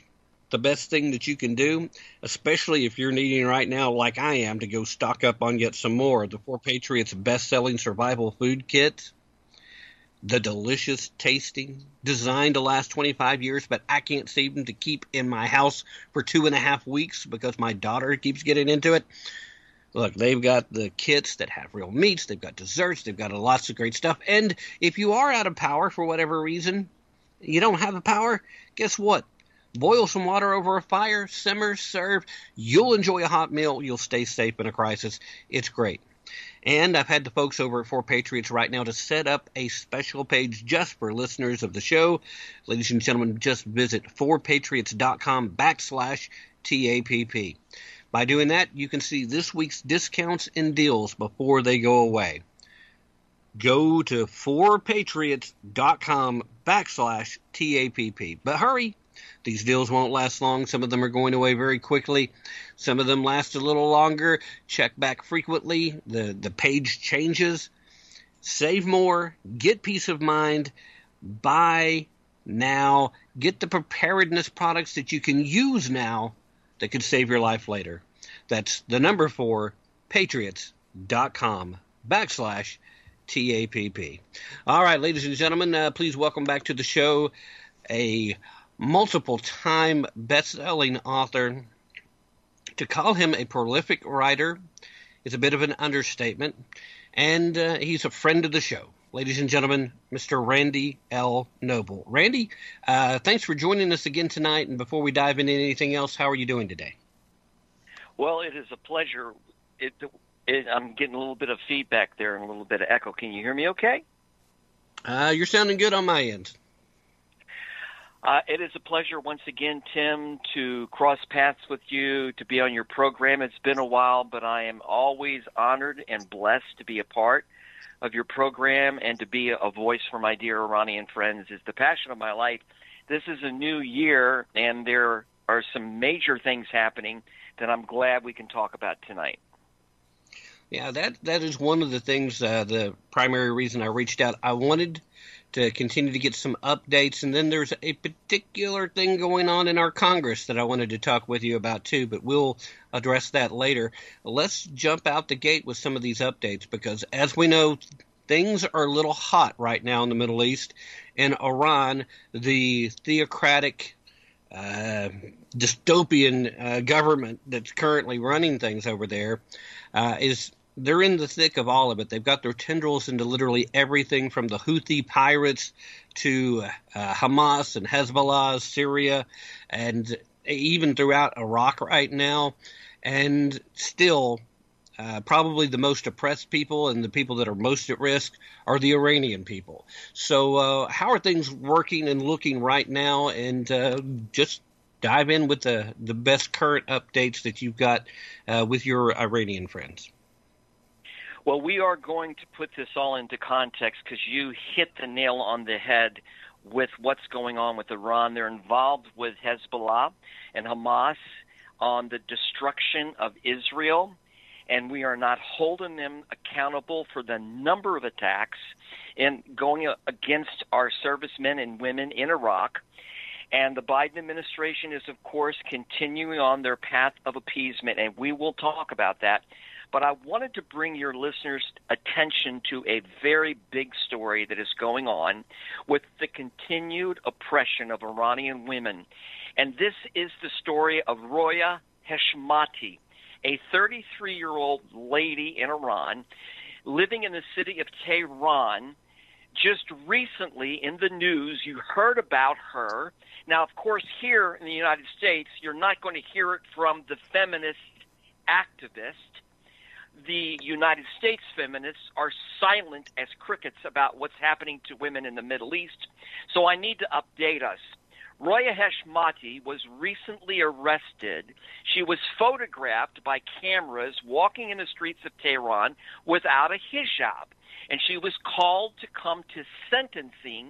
the best thing that you can do, especially if you're needing right now, like I am, to go stock up on yet some more, the 4Patriots best selling survival food kit. The delicious tasting, designed to last 25 years, but I can't seem to keep in my house for two and a half weeks because my daughter keeps getting into it. Look, they've got the kits that have real meats, they've got desserts, they've got lots of great stuff. And if you are out of power for whatever reason, you don't have the power, guess what? Boil some water over a fire, simmer, serve. You'll enjoy a hot meal. You'll stay safe in a crisis. It's great. And I've had the folks over at 4Patriots right now to set up a special page just for listeners of the show. Ladies and gentlemen, just visit 4patriots.com backslash TAPP. By doing that, you can see this week's discounts and deals before they go away. Go to 4patriots.com backslash TAPP. But hurry, these deals won't last long. Some of them are going away very quickly. Some of them last a little longer. Check back frequently. The, the page changes. Save more. Get peace of mind. Buy now. Get the preparedness products that you can use now that could save your life later. That's the number four, patriots.com backslash TAPP. All right, ladies and gentlemen, uh, please welcome back to the show a multiple time best selling author. To call him a prolific writer is a bit of an understatement, and uh, he's a friend of the show ladies and gentlemen, Mr. Randy L. Noble. Randy, uh, thanks for joining us again tonight. And before we dive into anything else, how are you doing today? Well, it is a pleasure. It, it, I'm getting a little bit of feedback there and a little bit of echo. Can you hear me okay? Uh, you're sounding good on my end. Uh, it is a pleasure once again, Tim, to cross paths with you, to be on your program. It's been a while, but I am always honored and blessed to be a part of your program and to be a voice for my dear Iranian friends is the passion of my life. This is a new year, and there are some major things happening that I'm glad we can talk about tonight. Yeah, that that is one of the things. Uh, the primary reason I reached out, I wanted to continue to get some updates. And then there's a particular thing going on in our Congress that I wanted to talk with you about too, but we'll address that later. Let's jump out the gate with some of these updates because as we know, things are a little hot right now in the Middle East. In Iran, the theocratic uh, dystopian uh, government that's currently running things over there uh, is they're in the thick of all of it. They've got their tendrils into literally everything from the Houthi pirates to uh, Hamas and Hezbollah, Syria, and even throughout Iraq right now. And still, uh, probably the most oppressed people and the people that are most at risk are the Iranian people. So, uh, how are things working and looking right now? And uh, just dive in with the the best current updates that you've got uh, with your Iranian friends. Well, we are going to put this all into context because you hit the nail on the head with what's going on with Iran. They're involved with Hezbollah and Hamas on the destruction of Israel, and we are not holding them accountable for the number of attacks and going against our servicemen and women in Iraq. And the Biden administration is, of course, continuing on their path of appeasement, and we will talk about that but I wanted to bring your listeners' attention to a very big story that is going on with the continued oppression of Iranian women. And this is the story of Roya Heshmati, a 33 year old lady in Iran living in the city of Tehran. Just recently in the news, you heard about her. Now, of course, here in the United States, you're not going to hear it from the feminist activist the United States feminists are silent as crickets about what's happening to women in the Middle East. So I need to update us. Roya Heshmati was recently arrested. She was photographed by cameras walking in the streets of Tehran without a hijab. And she was called to come to sentencing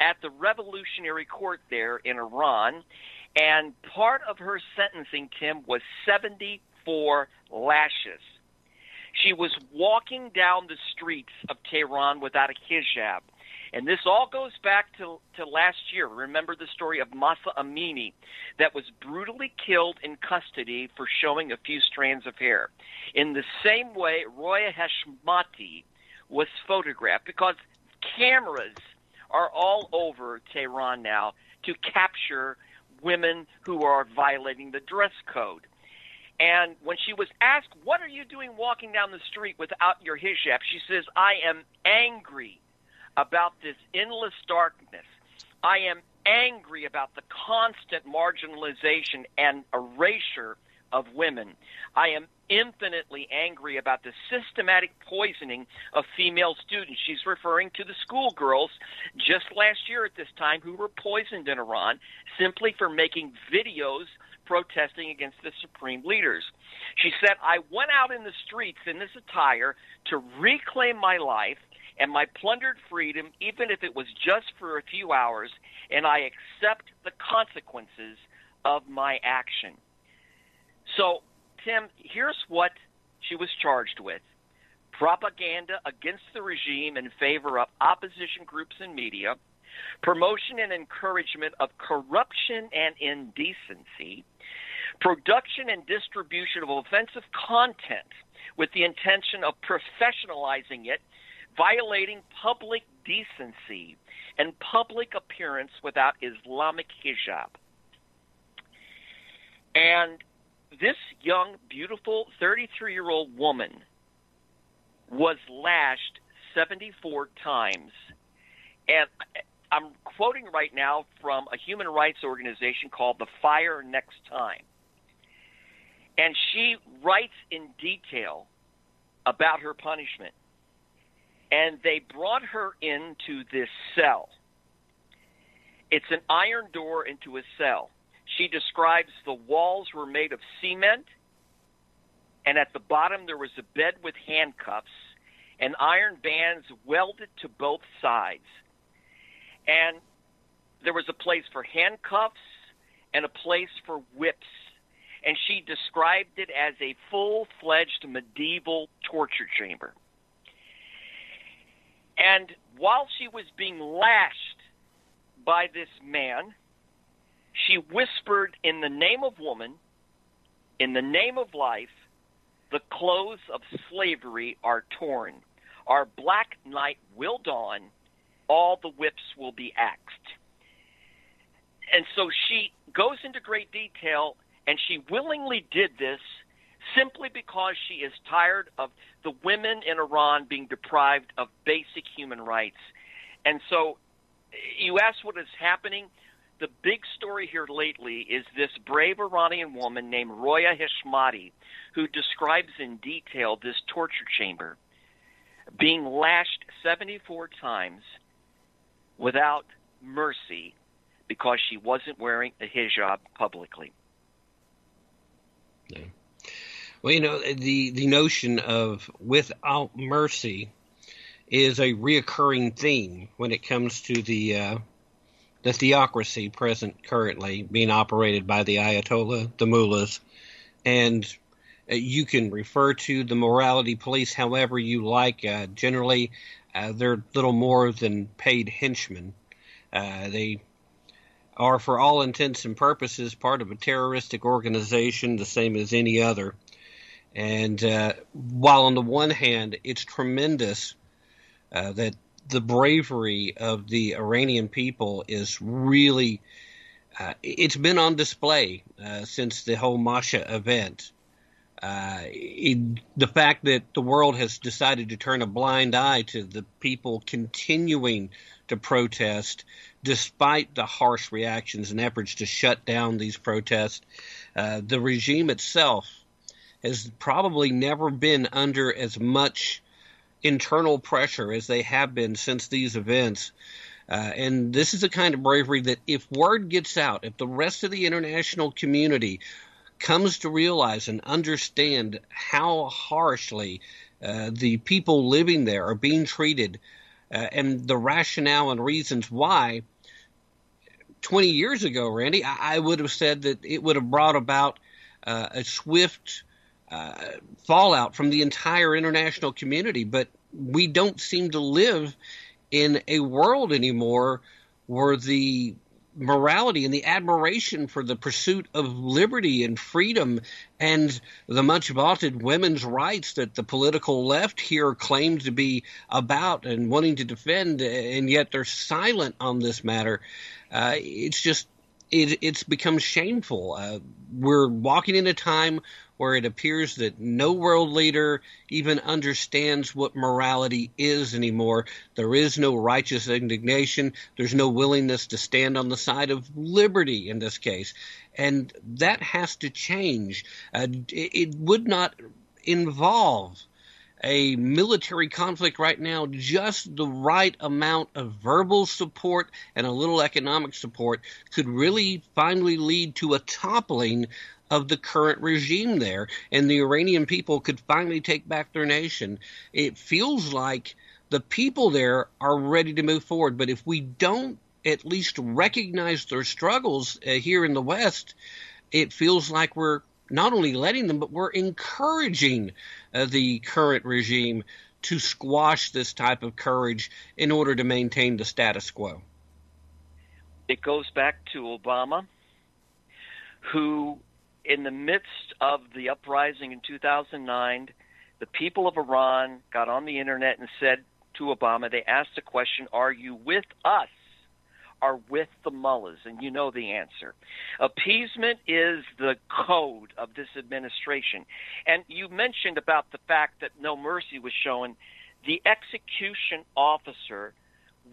at the Revolutionary Court there in Iran. And part of her sentencing, Tim, was 74 lashes. She was walking down the streets of Tehran without a hijab. And this all goes back to, to last year. Remember the story of Mahsa Amini that was brutally killed in custody for showing a few strands of hair. In the same way, Roya Heshmati was photographed because cameras are all over Tehran now to capture women who are violating the dress code. And when she was asked, What are you doing walking down the street without your hijab? She says, I am angry about this endless darkness. I am angry about the constant marginalization and erasure of women. I am infinitely angry about the systematic poisoning of female students. She's referring to the schoolgirls just last year at this time who were poisoned in Iran simply for making videos protesting against the supreme leaders. She said, I went out in the streets in this attire to reclaim my life and my plundered freedom, even if it was just for a few hours, and I accept the consequences of my action. So, Tim, here's what she was charged with propaganda against the regime in favor of opposition groups and media, promotion and encouragement of corruption and indecency, production and distribution of offensive content with the intention of professionalizing it, violating public decency and public appearance without Islamic hijab. And this young, beautiful 33 year old woman was lashed 74 times. And I'm quoting right now from a human rights organization called the Fire Next Time. And she writes in detail about her punishment. And they brought her into this cell. It's an iron door into a cell. She describes the walls were made of cement, and at the bottom there was a bed with handcuffs and iron bands welded to both sides. And there was a place for handcuffs and a place for whips and she described it as a full fledged medieval torture chamber. And while she was being lashed by this man, she whispered, In the name of woman, in the name of life, the clothes of slavery are torn. Our black night will dawn. All the whips will be axed. And so she goes into great detail and she willingly did this simply because she is tired of the women in Iran being deprived of basic human rights. And so you ask what is happening. The big story here lately is this brave Iranian woman named Roya Heshmati, who describes in detail this torture chamber being lashed 74 times without mercy because she wasn't wearing a hijab publicly. Well, you know, the, the notion of without mercy is a reoccurring theme when it comes to the uh, the theocracy present currently being operated by the Ayatollah, the mullahs, and uh, you can refer to the morality police however you like. Uh, generally, uh, they're little more than paid henchmen. Uh, they are, for all intents and purposes, part of a terroristic organization, the same as any other. And uh, while on the one hand, it's tremendous uh, that the bravery of the Iranian people is really uh, it's been on display uh, since the whole Mahsa event. Uh, it, the fact that the world has decided to turn a blind eye to the people continuing to protest despite the harsh reactions and efforts to shut down these protests. Uh, the regime itself has probably never been under as much internal pressure as they have been since these events. Uh, and this is the kind of bravery that if word gets out, if the rest of the international community comes to realize and understand how harshly uh, the people living there are being treated and the rationale and reasons why, 20 years ago, Randy, I, I would have said that it would have brought about uh, a swift uh, fallout from the entire international community. But we don't seem to live in a world anymore where the morality and the admiration for the pursuit of liberty and freedom and the much vaunted women's rights that the political left here claims to be about and wanting to defend, and yet they're silent on this matter. Uh, it's just it, it's become shameful. Uh, we're walking in a time where it appears that no world leader even understands what morality is anymore. There is no righteous indignation. There's no willingness to stand on the side of liberty in this case. And that has to change. Uh, it, it would not involve a military conflict right now, just the right amount of verbal support and a little economic support could really finally lead to a toppling of the current regime there, and the Iranian people could finally take back their nation. It feels like the people there are ready to move forward, but if we don't at least recognize their struggles uh, here in the West, it feels like we're not only letting them, but we're encouraging uh, the current regime to squash this type of courage in order to maintain the status quo. It goes back to Obama, who in the midst of the uprising in 2009, the people of Iran got on the internet and said to Obama, they asked the question, Are you with us? Are with the mullahs? And you know the answer. Appeasement is the code of this administration. And you mentioned about the fact that no mercy was shown. The execution officer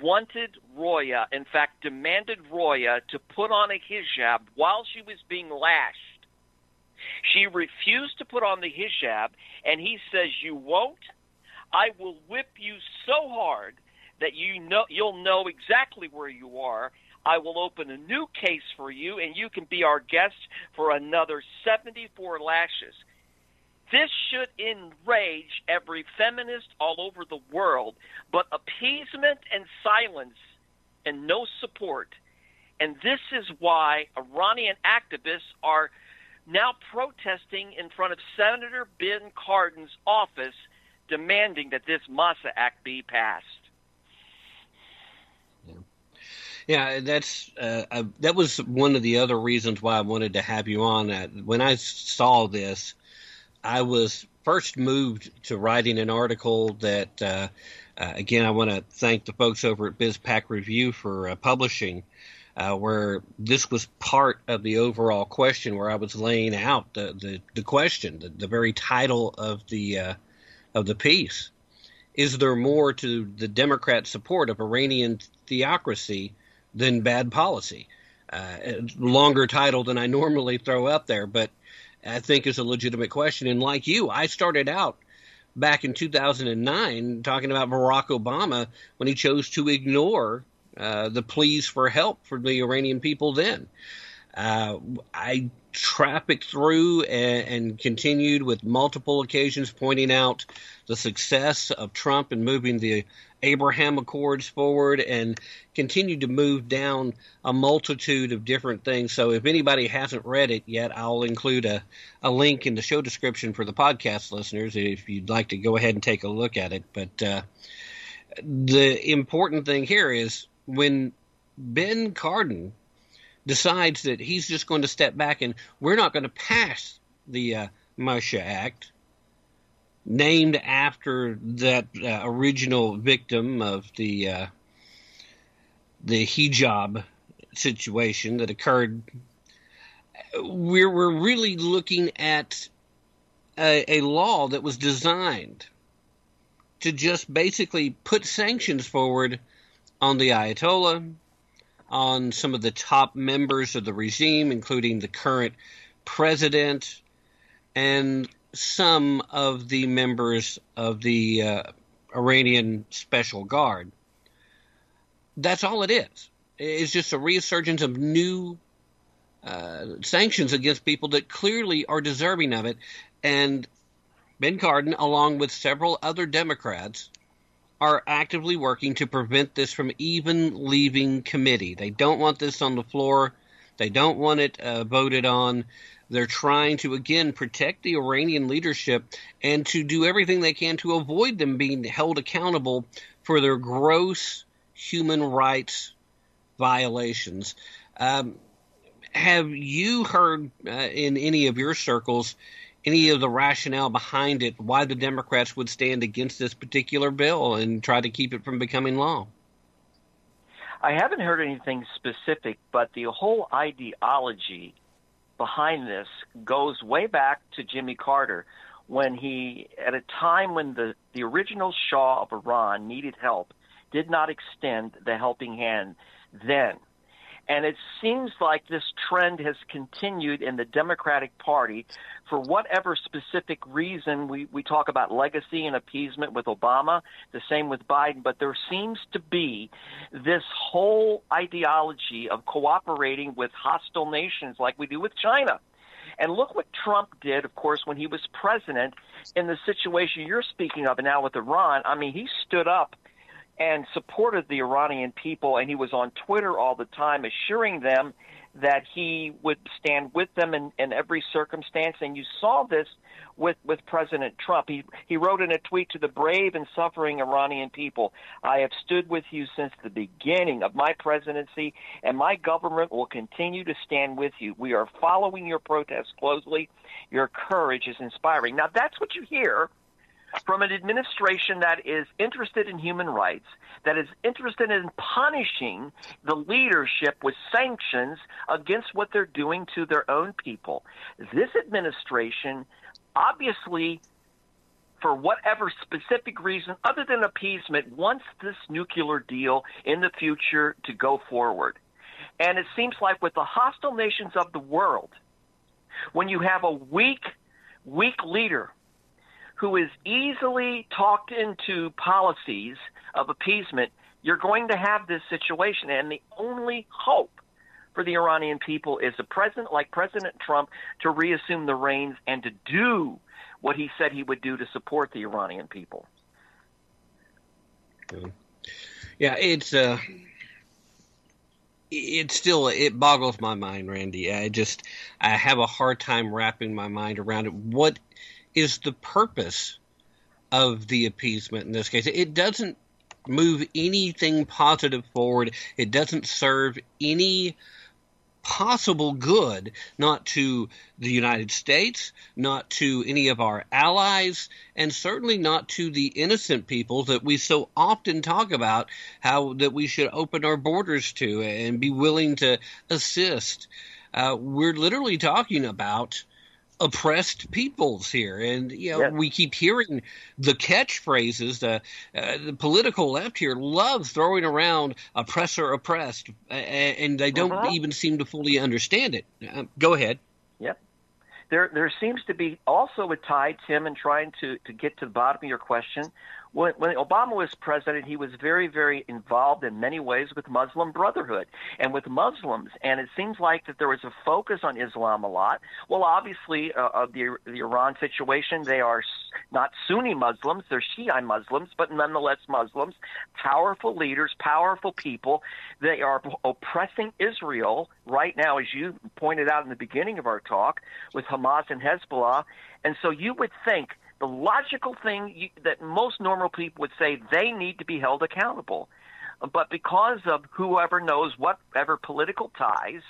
wanted Roya, in fact, demanded Roya to put on a hijab while she was being lashed she refused to put on the hijab, and he says, "You won't. I will whip you so hard that you know you'll know exactly where you are. I will open a new case for you, and you can be our guest for another 74 lashes." This should enrage every feminist all over the world, but appeasement and silence and no support. And this is why Iranian activists are now protesting in front of Senator Ben Cardin's office demanding that this MAHSA Act be passed. Yeah, that's uh, uh, that was one of the other reasons why I wanted to have you on. Uh, when I saw this, I was first moved to writing an article that. Uh, uh again, I want to thank the folks over at BizPac Review for uh, publishing uh, where this was part of the overall question, where I was laying out the the, the question, the, the very title of the uh, of the piece. Is there more to the Democrat support of Iranian theocracy than bad policy? Uh, longer title than I normally throw up there, but I think is a legitimate question. And like you, I started out back in 2009 talking about Barack Obama when he chose to ignore uh, the pleas for help from the Iranian people then. Uh, I trafficked through and, and, continued with multiple occasions pointing out the success of Trump in moving the Abraham Accords forward and continued to move down a multitude of different things. So if anybody hasn't read it yet, I'll include a, a link in the show description for the podcast listeners if you'd like to go ahead and take a look at it. But uh, the important thing here is when Ben Cardin decides that he's just going to step back and we're not going to pass the uh, MAHSA Act, named after that uh, original victim of the uh, the hijab situation that occurred. We're we're really looking at a, a law that was designed to just basically put sanctions forward on the Ayatollah, on some of the top members of the regime, including the current president and some of the members of the uh, Iranian Special Guard. That's all it is. It's just a resurgence of new uh, sanctions against people that clearly are deserving of it. And Ben Cardin, along with several other Democrats, are actively working to prevent this from even leaving committee. They don't want this on the floor. They don't want it uh, voted on. They're trying to, again, protect the Iranian leadership and to do everything they can to avoid them being held accountable for their gross human rights violations. Um, have you heard uh, in any of your circles any of the rationale behind it, why the Democrats would stand against this particular bill and try to keep it from becoming law? I haven't heard anything specific, but the whole ideology behind this goes way back to Jimmy Carter when he, at a time when the, the original Shah of Iran needed help, did not extend the helping hand then. And it seems like this trend has continued in the Democratic Party for whatever specific reason. We, we talk about legacy and appeasement with Obama, the same with Biden, but there seems to be this whole ideology of cooperating with hostile nations like we do with China. And look what Trump did, of course, when he was president in the situation you're speaking of and now with Iran. I mean, he stood up and supported the Iranian people, and he was on Twitter all the time assuring them that he would stand with them in, in every circumstance. And you saw this with, with President Trump. He, he wrote in a tweet to the brave and suffering Iranian people I have stood with you since the beginning of my presidency, and my government will continue to stand with you. We are following your protests closely. Your courage is inspiring. Now, that's what you hear from an administration that is interested in human rights, that is interested in punishing the leadership with sanctions against what they're doing to their own people. This administration obviously for whatever specific reason other than appeasement wants this nuclear deal in the future to go forward. And it seems like with the hostile nations of the world, when you have a weak, weak leader who is easily talked into policies of appeasement, you're going to have this situation. And the only hope for the Iranian people is a president like President Trump to reassume the reins and to do what he said he would do to support the Iranian people. Yeah, it's uh it still it boggles my mind, Randy. I just I have a hard time wrapping my mind around it. What is the purpose of the appeasement in this case. It doesn't move anything positive forward. It doesn't serve any possible good, not to the United States, not to any of our allies, and certainly not to the innocent people that we so often talk about how that we should open our borders to and be willing to assist. Uh, we're literally talking about oppressed peoples here, and you know we keep hearing the catchphrases. The uh, the political left here loves throwing around oppressor oppressed, and they don't uh-huh. even seem to fully understand it. Uh, go ahead. Yep. There there seems to be also a tie, Tim, in trying to to get to the bottom of your question when, when Obama was president, he was very, very involved in many ways with Muslim Brotherhood and with Muslims. And it seems like that there was a focus on Islam a lot. Well, obviously, uh, of the the Iran situation, they are not Sunni Muslims; they're Shiite Muslims, but nonetheless Muslims. Powerful leaders, powerful people. They are oppressing Israel right now, as you pointed out in the beginning of our talk, with Hamas and Hezbollah. And so you would think the logical thing you, that most normal people would say they need to be held accountable. But because of whoever knows whatever political ties,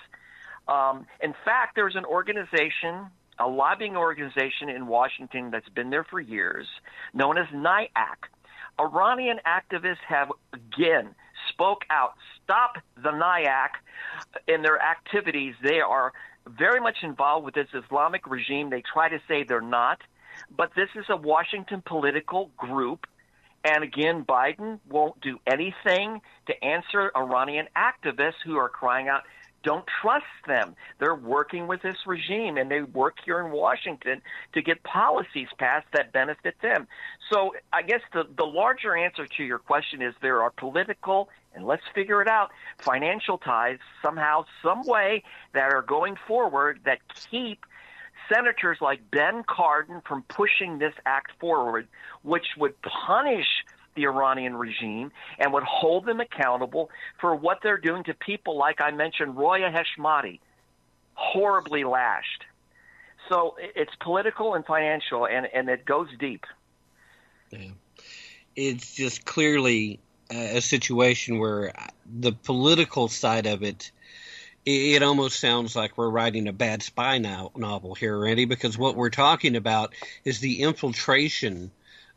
um, in fact, there's an organization, a lobbying organization in Washington that's been there for years, known as NIAC. Iranian activists have again spoke out. Stop the NIAC in their activities. They are very much involved with this Islamic regime. They try to say they're not. But this is a Washington political group. And again, Biden won't do anything to answer Iranian activists who are crying out, don't trust them. They're working with this regime and they work here in Washington to get policies passed that benefit them. So I guess the, the larger answer to your question is there are political, and let's figure it out, financial ties somehow, some way that are going forward that keep senators like Ben Cardin from pushing this act forward, which would punish the Iranian regime and would hold them accountable for what they're doing to people like I mentioned, Roya Heshmati, horribly lashed. So it's political and financial, and, and it goes deep. Yeah. It's just clearly a situation where the political side of it it almost sounds like we're writing a bad spy now, novel here, Randy, because what we're talking about is the infiltration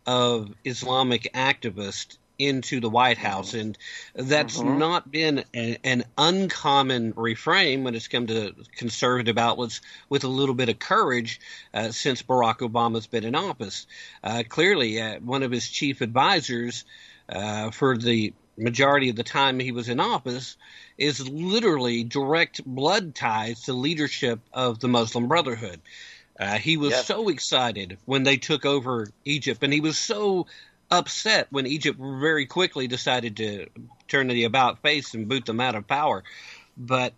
of Islamic activists into the White House, and that's mm-hmm. not been a, an uncommon refrain when it's come to conservative outlets with a little bit of courage uh, since Barack Obama's been in office. Uh, clearly, uh, one of his chief advisors uh, for the majority of the time he was in office is literally direct blood ties to leadership of the Muslim Brotherhood. Uh, he was yes. so excited when they took over Egypt, and he was so upset when Egypt very quickly decided to turn the about face and boot them out of power. But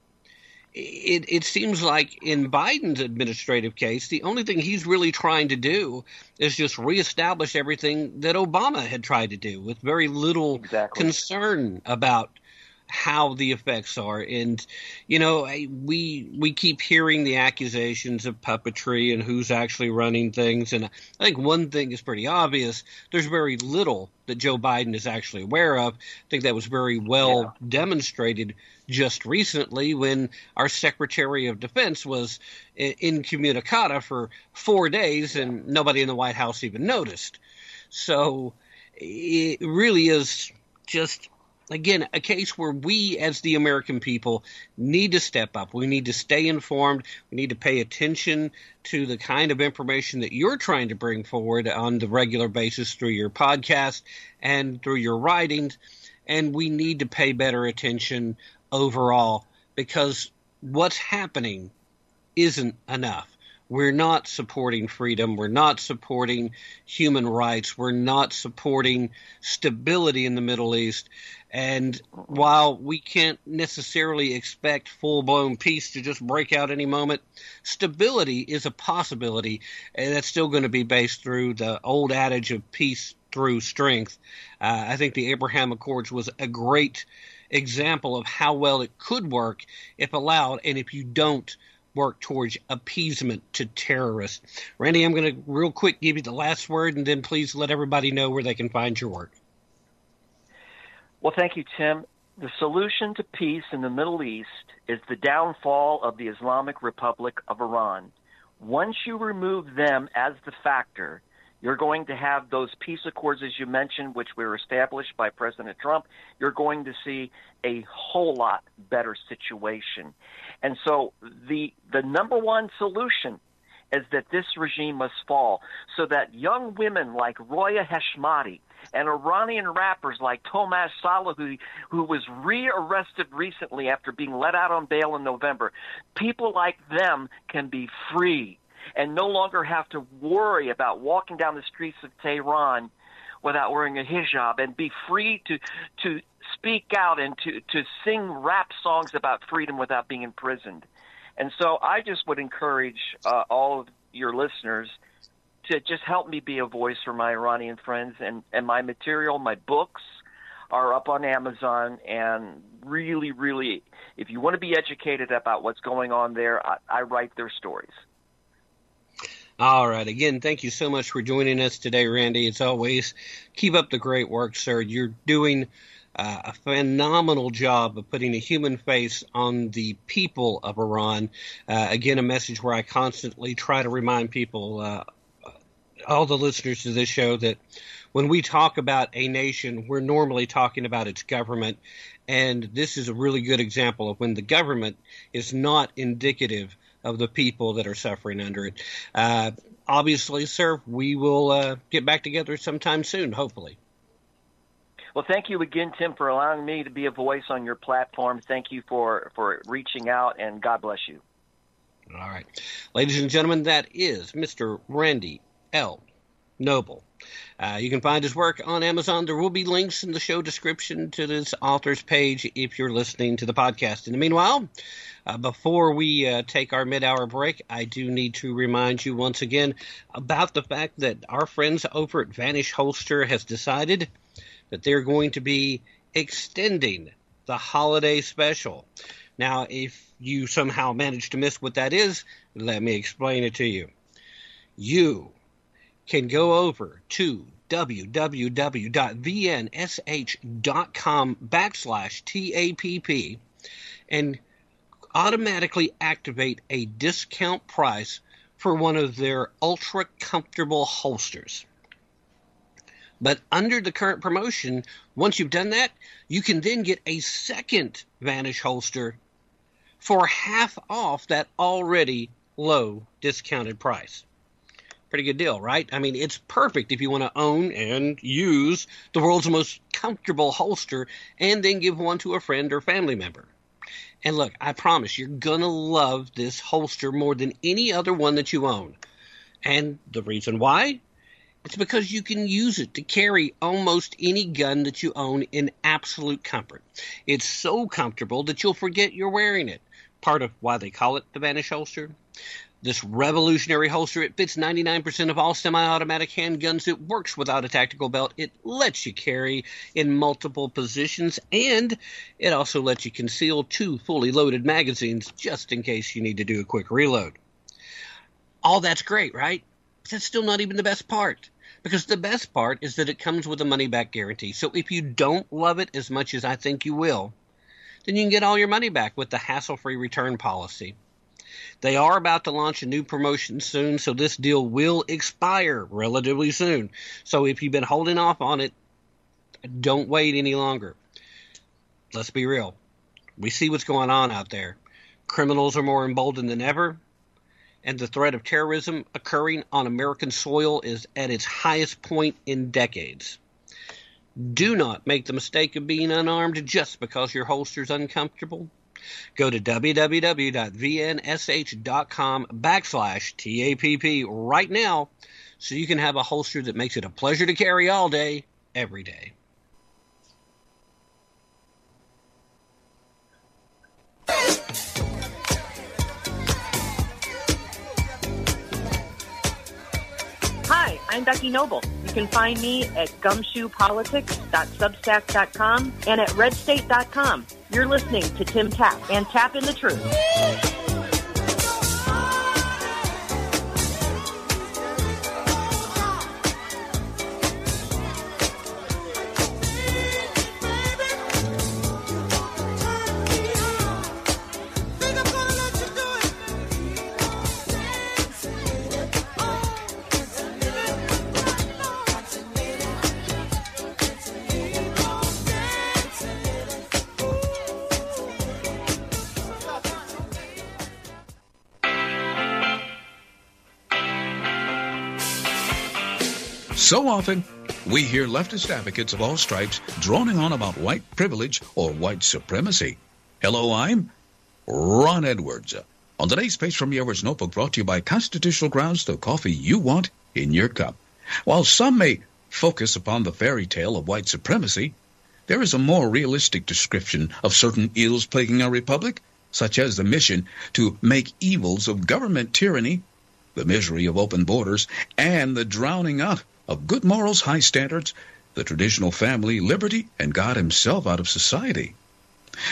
it, it seems like in Biden's administrative case, the only thing he's really trying to do is just reestablish everything that Obama had tried to do with very little exactly. concern about how the effects are. And you know, we we keep hearing the accusations of puppetry and who's actually running things. And I think one thing is pretty obvious: there's very little that Joe Biden is actually aware of. I think that was very well yeah. demonstrated just recently when our Secretary of Defense was incommunicado for four days and nobody in the White House even noticed. So it really is just again, a case where we as the American people need to step up. We need to stay informed. We need to pay attention to the kind of information that you're trying to bring forward on the regular basis through your podcast and through your writings. And we need to pay better attention overall because what's happening isn't enough. We're not supporting freedom. We're not supporting human rights. We're not supporting stability in the Middle East. And while we can't necessarily expect full blown peace to just break out any moment, stability is a possibility, and that's still going to be based through the old adage of peace through strength. Uh, I think the Abraham Accords was a great example of how well it could work if allowed, and if you don't work towards appeasement to terrorists. Randy, I'm going to real quick give you the last word, and then please let everybody know where they can find your work. Well, thank you, Tim. The solution to peace in the Middle East is the downfall of the Islamic Republic of Iran. Once you remove them as the factor, you're going to have those peace accords, as you mentioned, which were established by President Trump. You're going to see a whole lot better situation. And so the the number one solution is that this regime must fall so that young women like Roya Heshmati and Iranian rappers like Toomaj Salehi, who was rearrested recently after being let out on bail in November, people like them can be free and no longer have to worry about walking down the streets of Tehran without wearing a hijab and be free to to speak out and to to sing rap songs about freedom without being imprisoned. And so I just would encourage uh, all of your listeners to just help me be a voice for my Iranian friends and and my material, my books are up on Amazon and really really if you want to be educated about what's going on there, I, I write their stories. All right. Again, thank you so much for joining us today, Randy. As always, keep up the great work, sir. You're doing uh, a phenomenal job of putting a human face on the people of Iran. Uh, again, a message where I constantly try to remind people, uh, all the listeners to this show, that when we talk about a nation, we're normally talking about its government. And this is a really good example of when the government is not indicative of the people that are suffering under it. Uh, obviously, sir, we will uh, get back together sometime soon, hopefully. Well, thank you again, Tim, for allowing me to be a voice on your platform. Thank you for, for reaching out, and God bless you. All right. Ladies and gentlemen, that is Mr. Randy L. Noble. Uh, you can find his work on Amazon. There will be links in the show description to this author's page if you're listening to the podcast. In the meanwhile, uh, before we uh, take our mid hour break, I do need to remind you once again about the fact that our friends over at Vanish Holster has decided that they're going to be extending the holiday special. Now, if you somehow managed to miss what that is, let me explain it to you. You can go over to www.vnsh.com backslash TAPP and automatically activate a discount price for one of their ultra comfortable holsters. But under the current promotion, once you've done that, you can then get a second Vanish holster for half off that already low discounted price. Pretty good deal, right? I mean, it's perfect if you want to own and use the world's most comfortable holster and then give one to a friend or family member. And look, I promise you're going to love this holster more than any other one that you own. And the reason why? It's because you can use it to carry almost any gun that you own in absolute comfort. It's so comfortable that you'll forget you're wearing it. Part of why they call it the Vanish holster. This revolutionary holster, it fits 99% of all semi-automatic handguns. It works without a tactical belt. It lets you carry in multiple positions, and it also lets you conceal two fully loaded magazines just in case you need to do a quick reload. All that's great, right? But that's still not even the best part. Because the best part is that it comes with a money back guarantee. So if you don't love it as much as I think you will, then you can get all your money back with the hassle free return policy. They are about to launch a new promotion soon, so this deal will expire relatively soon. So if you've been holding off on it, don't wait any longer. Let's be real. We see what's going on out there. Criminals are more emboldened than ever, and the threat of terrorism occurring on American soil is at its highest point in decades. Do not make the mistake of being unarmed just because your holster's uncomfortable. Go to www.vnsh.com backslash TAPP right now so you can have a holster that makes it a pleasure to carry all day, every day. Hi, I'm Becky Noble. You can find me at gumshoepolitics.substack.com and at redstate.com. You're listening to Tim Tapp and Tapp Into the Truth. So often, we hear leftist advocates of all stripes droning on about white privilege or white supremacy. Hello, I'm Ron Edwards. On today's page from Edwards Notebook, brought to you by Constitutional Grounds, the coffee you want in your cup. While some may focus upon the fairy tale of white supremacy, there is a more realistic description of certain ills plaguing our republic, such as the mission to make evils of government tyranny, the misery of open borders, and the drowning out of good morals, high standards, the traditional family, liberty, and God Himself out of society.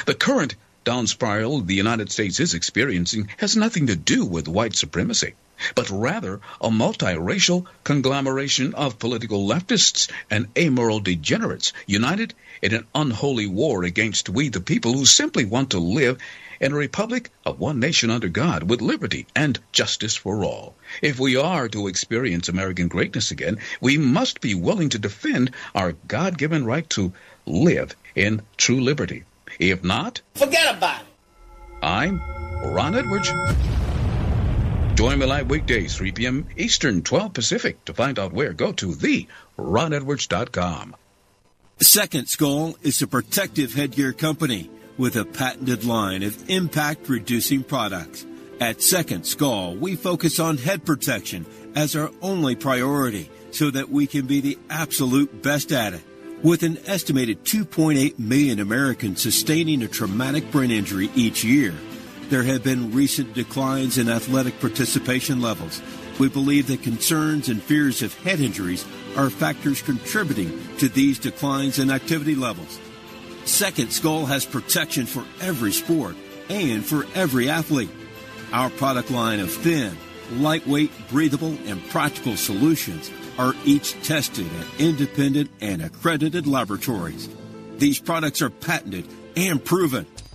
The current down spiral the United States is experiencing has nothing to do with white supremacy, but rather a multiracial conglomeration of political leftists and amoral degenerates united in an unholy war against we the people who simply want to live in a republic of one nation under God with liberty and justice for all. If we are to experience American greatness again, we must be willing to defend our God given right to live in true liberty. If not, forget about it. I'm Ron Edwards. Join me live weekdays, 3 p.m. Eastern, 12 Pacific. To find out where, go to theronedwards.com. Second Skull is a protective headgear company with a patented line of impact reducing products. At Second Skull, we focus on head protection as our only priority so that we can be the absolute best at it. With an estimated 2.8 million Americans sustaining a traumatic brain injury each year, there have been recent declines in athletic participation levels. We believe that concerns and fears of head injuries are factors contributing to these declines in activity levels. Second Skull has protection for every sport and for every athlete. Our product line of thin, lightweight, breathable, and practical solutions are each tested at independent and accredited laboratories. These products are patented and proven.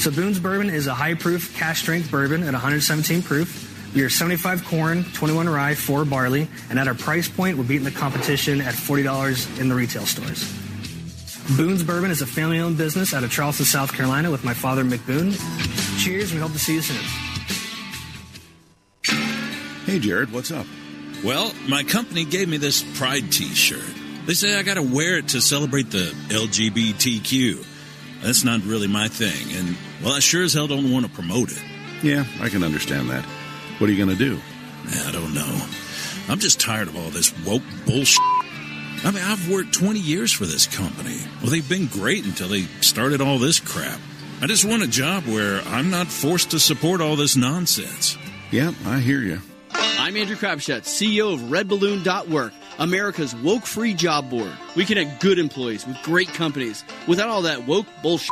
So Boone's Bourbon is a high proof, cask strength bourbon at 117 proof. We are 75 corn, 21 rye, 4 barley, and at our price point, we're beating the competition at $40 in the retail stores. Boone's Bourbon is a family owned business out of Charleston, South Carolina with my father, Mick Boone. Cheers, we hope to see you soon. Hey, Jared, what's up? Well, my company gave me this Pride t shirt. They say I gotta wear it to celebrate the LGBTQ. That's not really my thing, and well, I sure as hell don't want to promote it. Yeah, I can understand that. What are you going to do? I don't know. I'm just tired of all this woke bullshit. I mean, I've worked 20 years for this company. Well, they've been great until they started all this crap. I just want a job where I'm not forced to support all this nonsense. Yeah, I hear you. I'm Andrew Crapuchettes, CEO of RedBalloon.work, America's woke free job board. We connect good employees with great companies without all that woke bullshit.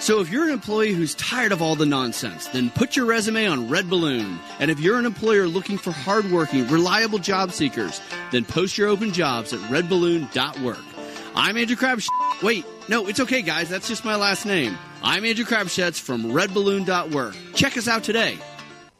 So if you're an employee who's tired of all the nonsense, then put your resume on Red Balloon. And if you're an employer looking for hardworking, reliable job seekers, then post your open jobs at redballoon.work. I'm Andrew Crapuchettes. Wait, no, it's okay, guys. That's just my last name. I'm Andrew Crapuchettes from redballoon.work. Check us out today.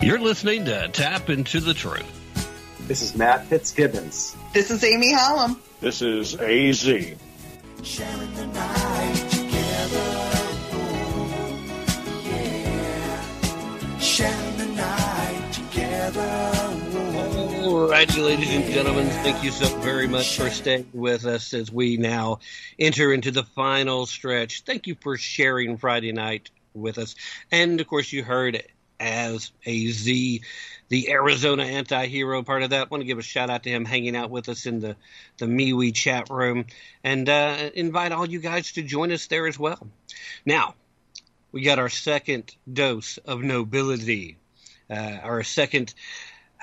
You're listening to Tapp Into the Truth. This is Matt Fitzgibbons. This is Amy Hallam. This is AZ. Sharing the night together. Oh, yeah. Sharing the night together. All righty, ladies and gentlemen, thank you so very much for staying with us as we now enter into the final stretch. Thank you for sharing Friday night with us. And of course, you heard as a Z, the Arizona anti-hero part of that. want to give a shout out to him hanging out with us in the, the MeWe chat room and uh, invite all you guys to join us there as well. Now, we got our second dose of nobility, uh, our second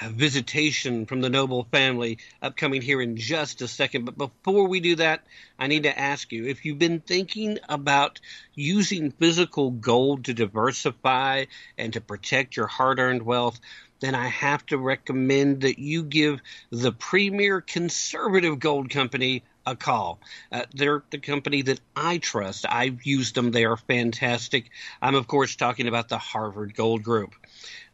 visitation from the noble family upcoming here in just a second. But before we do that, I need to ask you if you've been thinking about using physical gold to diversify and to protect your hard earned wealth, then I have to recommend that you give the premier conservative gold company a call. Uh, they're the company that I trust. I've used them. They are fantastic. I'm, of course, talking about the Harvard Gold Group.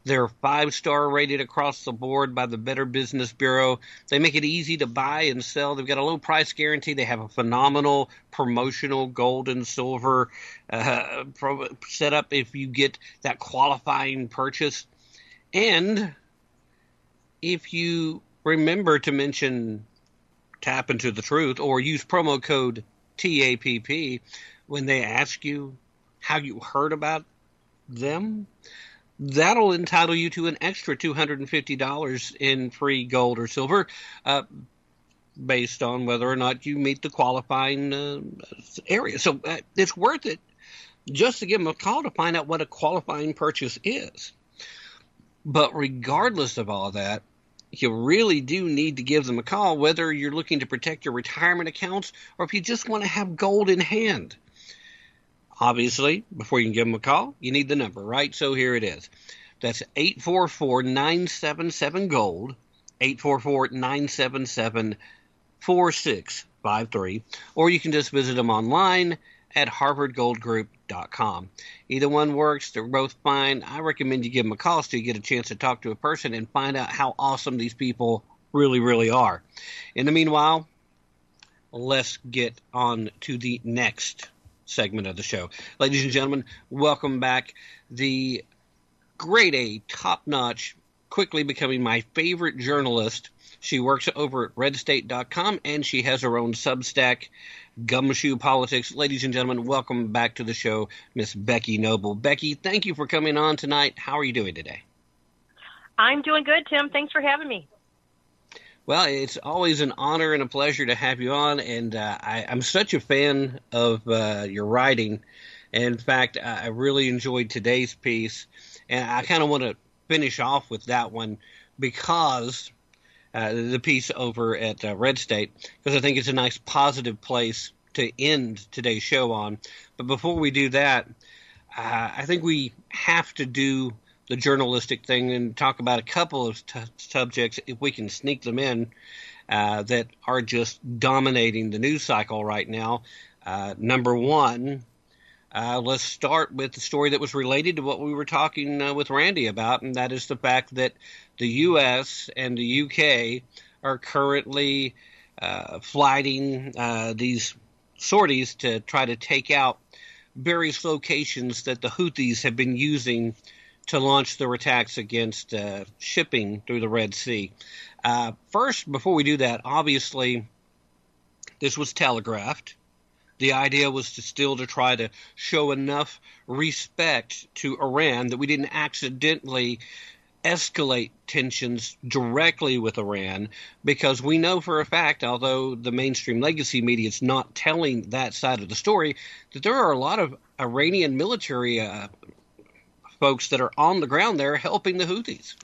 They're five star rated across the board by the Better Business Bureau. They make it easy to buy and sell. They've got a low price guarantee. They have a phenomenal promotional gold and silver uh, pro- setup if you get that qualifying purchase. And if you remember to mention Tapp into the Truth or use promo code TAPP when they ask you how you heard about them, that'll entitle you to an extra $250 in free gold or silver uh, based on whether or not you meet the qualifying uh, area. So uh, it's worth it just to give them a call to find out what a qualifying purchase is. But regardless of all that, you really do need to give them a call, whether you're looking to protect your retirement accounts or if you just want to have gold in hand. Obviously, before you can give them a call, you need the number, right? So here it is. That's 844 977 Gold, 844 977 4653. Or you can just visit them online at harvardgoldgroup.com. Either one works, they're both fine. I recommend you give them a call so you get a chance to talk to a person and find out how awesome these people really, really are. In the meanwhile, let's get on to the next segment of the show. Ladies and gentlemen, welcome back. The grade A, top notch, quickly becoming my favorite journalist. She works over at redstate.com and she has her own Substack, Gumshoe Politics. Ladies and gentlemen, welcome back to the show, Miss Becky Noble. Becky, thank you for coming on tonight. How are you doing today? I'm doing good, Tim. Thanks for having me. Well, it's always an honor and a pleasure to have you on, and uh, I, am such a fan of uh, your writing. In fact, I really enjoyed today's piece, and I kind of want to finish off with that one because uh, the piece over at uh, Red State, because I think it's a nice positive place to end today's show on. But before we do that, uh, I think we have to do the journalistic thing and talk about a couple of t- subjects, if we can sneak them in, uh, that are just dominating the news cycle right now. Uh, number one, uh, let's start with the story that was related to what we were talking uh, with Randy about, and that is the fact that the U.S. and the U.K. are currently uh, flighting uh, these sorties to try to take out various locations that the Houthis have been using to launch their attacks against uh, shipping through the Red Sea. Uh, first, before we do that, obviously, this was telegraphed. The idea was to still to try to show enough respect to Iran that we didn't accidentally escalate tensions directly with Iran because we know for a fact, although the mainstream legacy media is not telling that side of the story, that there are a lot of Iranian military uh, folks that are on the ground there helping the Houthis.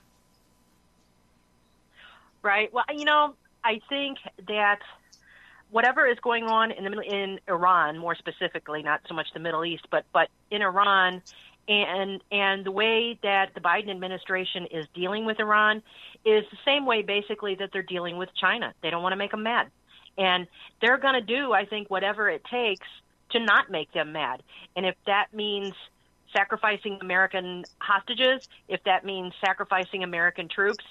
Right. Well, you know, I think that whatever is going on in the in Iran, more specifically, not so much the Middle East, but but in Iran, and and the way that the Biden administration is dealing with Iran is the same way, basically, that they're dealing with China. They don't want to make them mad, and they're going to do, I think, whatever it takes to not make them mad. And if that means sacrificing American hostages, if that means sacrificing American troops,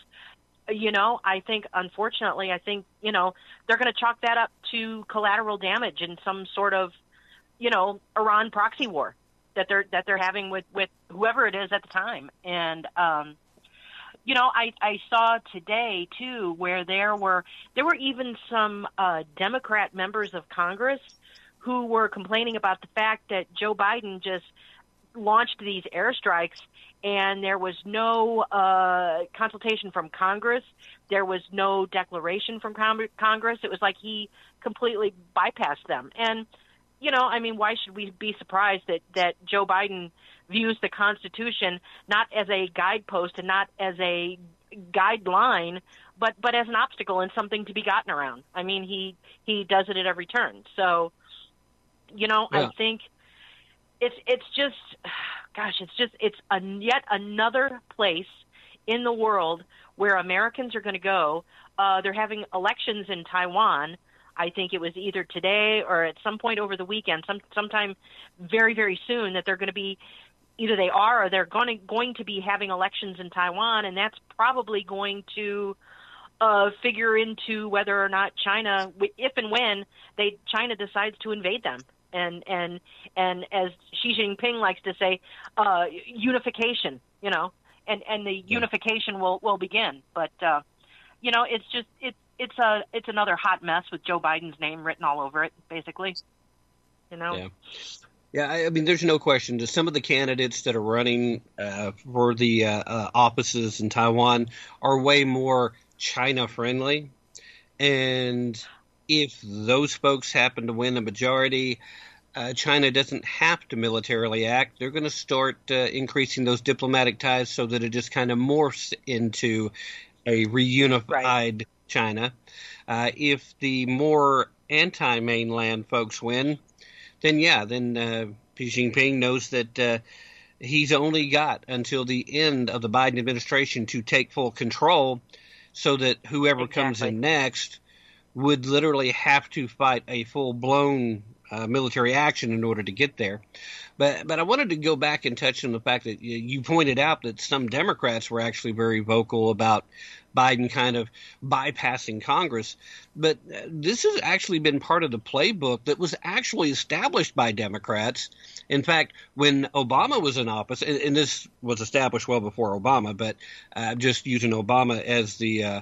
you know, I think unfortunately, I think you know they're going to chalk that up to collateral damage in some sort of, you know, Iran proxy war that they're that they're having with with whoever it is at the time. And um, you know, I I saw today too where there were there were even some uh, Democrat members of Congress who were complaining about the fact that Joe Biden just launched these airstrikes and there was no uh, consultation from Congress. There was no declaration from Con- Congress. It was like he completely bypassed them. And you know, I mean, why should we be surprised that that Joe Biden views the Constitution not as a guidepost and not as a guideline, but but as an obstacle and something to be gotten around? I mean, he he does it at every turn. So, you know, Yeah. I think it's it's just gosh it's just it's a, yet another place in the world where americans are going to go. Uh they're having elections in taiwan. I think it was either today or at some point over the weekend some sometime very very soon that they're going to be either they are or they're going to going to be having elections in taiwan and that's probably going to uh figure into whether or not china if and when they china decides to invade them and and and as Xi Jinping likes to say, uh, unification. You know, and and the unification will will begin. But uh, you know, it's just it's it's a it's another hot mess with Joe Biden's name written all over it, basically. You know. Yeah. Yeah, I, I mean, there's no question that some of the candidates that are running uh, for the uh, uh, offices in Taiwan are way more China friendly. And if those folks happen to win a majority, uh, China doesn't have to militarily act. They're going to start uh, increasing those diplomatic ties so that it just kind of morphs into a reunified China. Uh, if the more anti mainland folks win, then yeah, then uh, Xi Jinping knows that uh, he's only got until the end of the Biden administration to take full control so that whoever comes in next would literally have to fight a full blown uh, military action in order to get there. But but I wanted to go back and touch on the fact that you, pointed out that some Democrats were actually very vocal about Biden kind of bypassing Congress. But uh, this has actually been part of the playbook that was actually established by Democrats. In fact, when Obama was in office, and, and this was established well before Obama, but uh, just using Obama as the uh,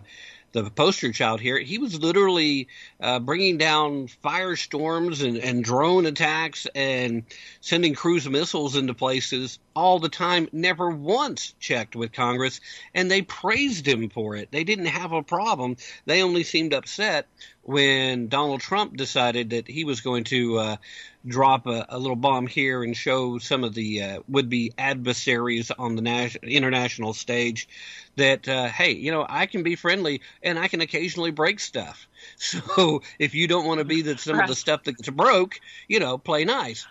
the poster child here, he was literally uh, bringing down firestorms and, and drone attacks and sending cruise missiles into places all the time, never once checked with Congress, and they praised him for it. They didn't have a problem. They only seemed upset when Donald Trump decided that he was going to uh, drop a, a little bomb here and show some of the uh, would-be adversaries on the international stage that uh, hey, you know, I can be friendly and I can occasionally break stuff. So if you don't want to be that some of the stuff that's broke, you know, play nice.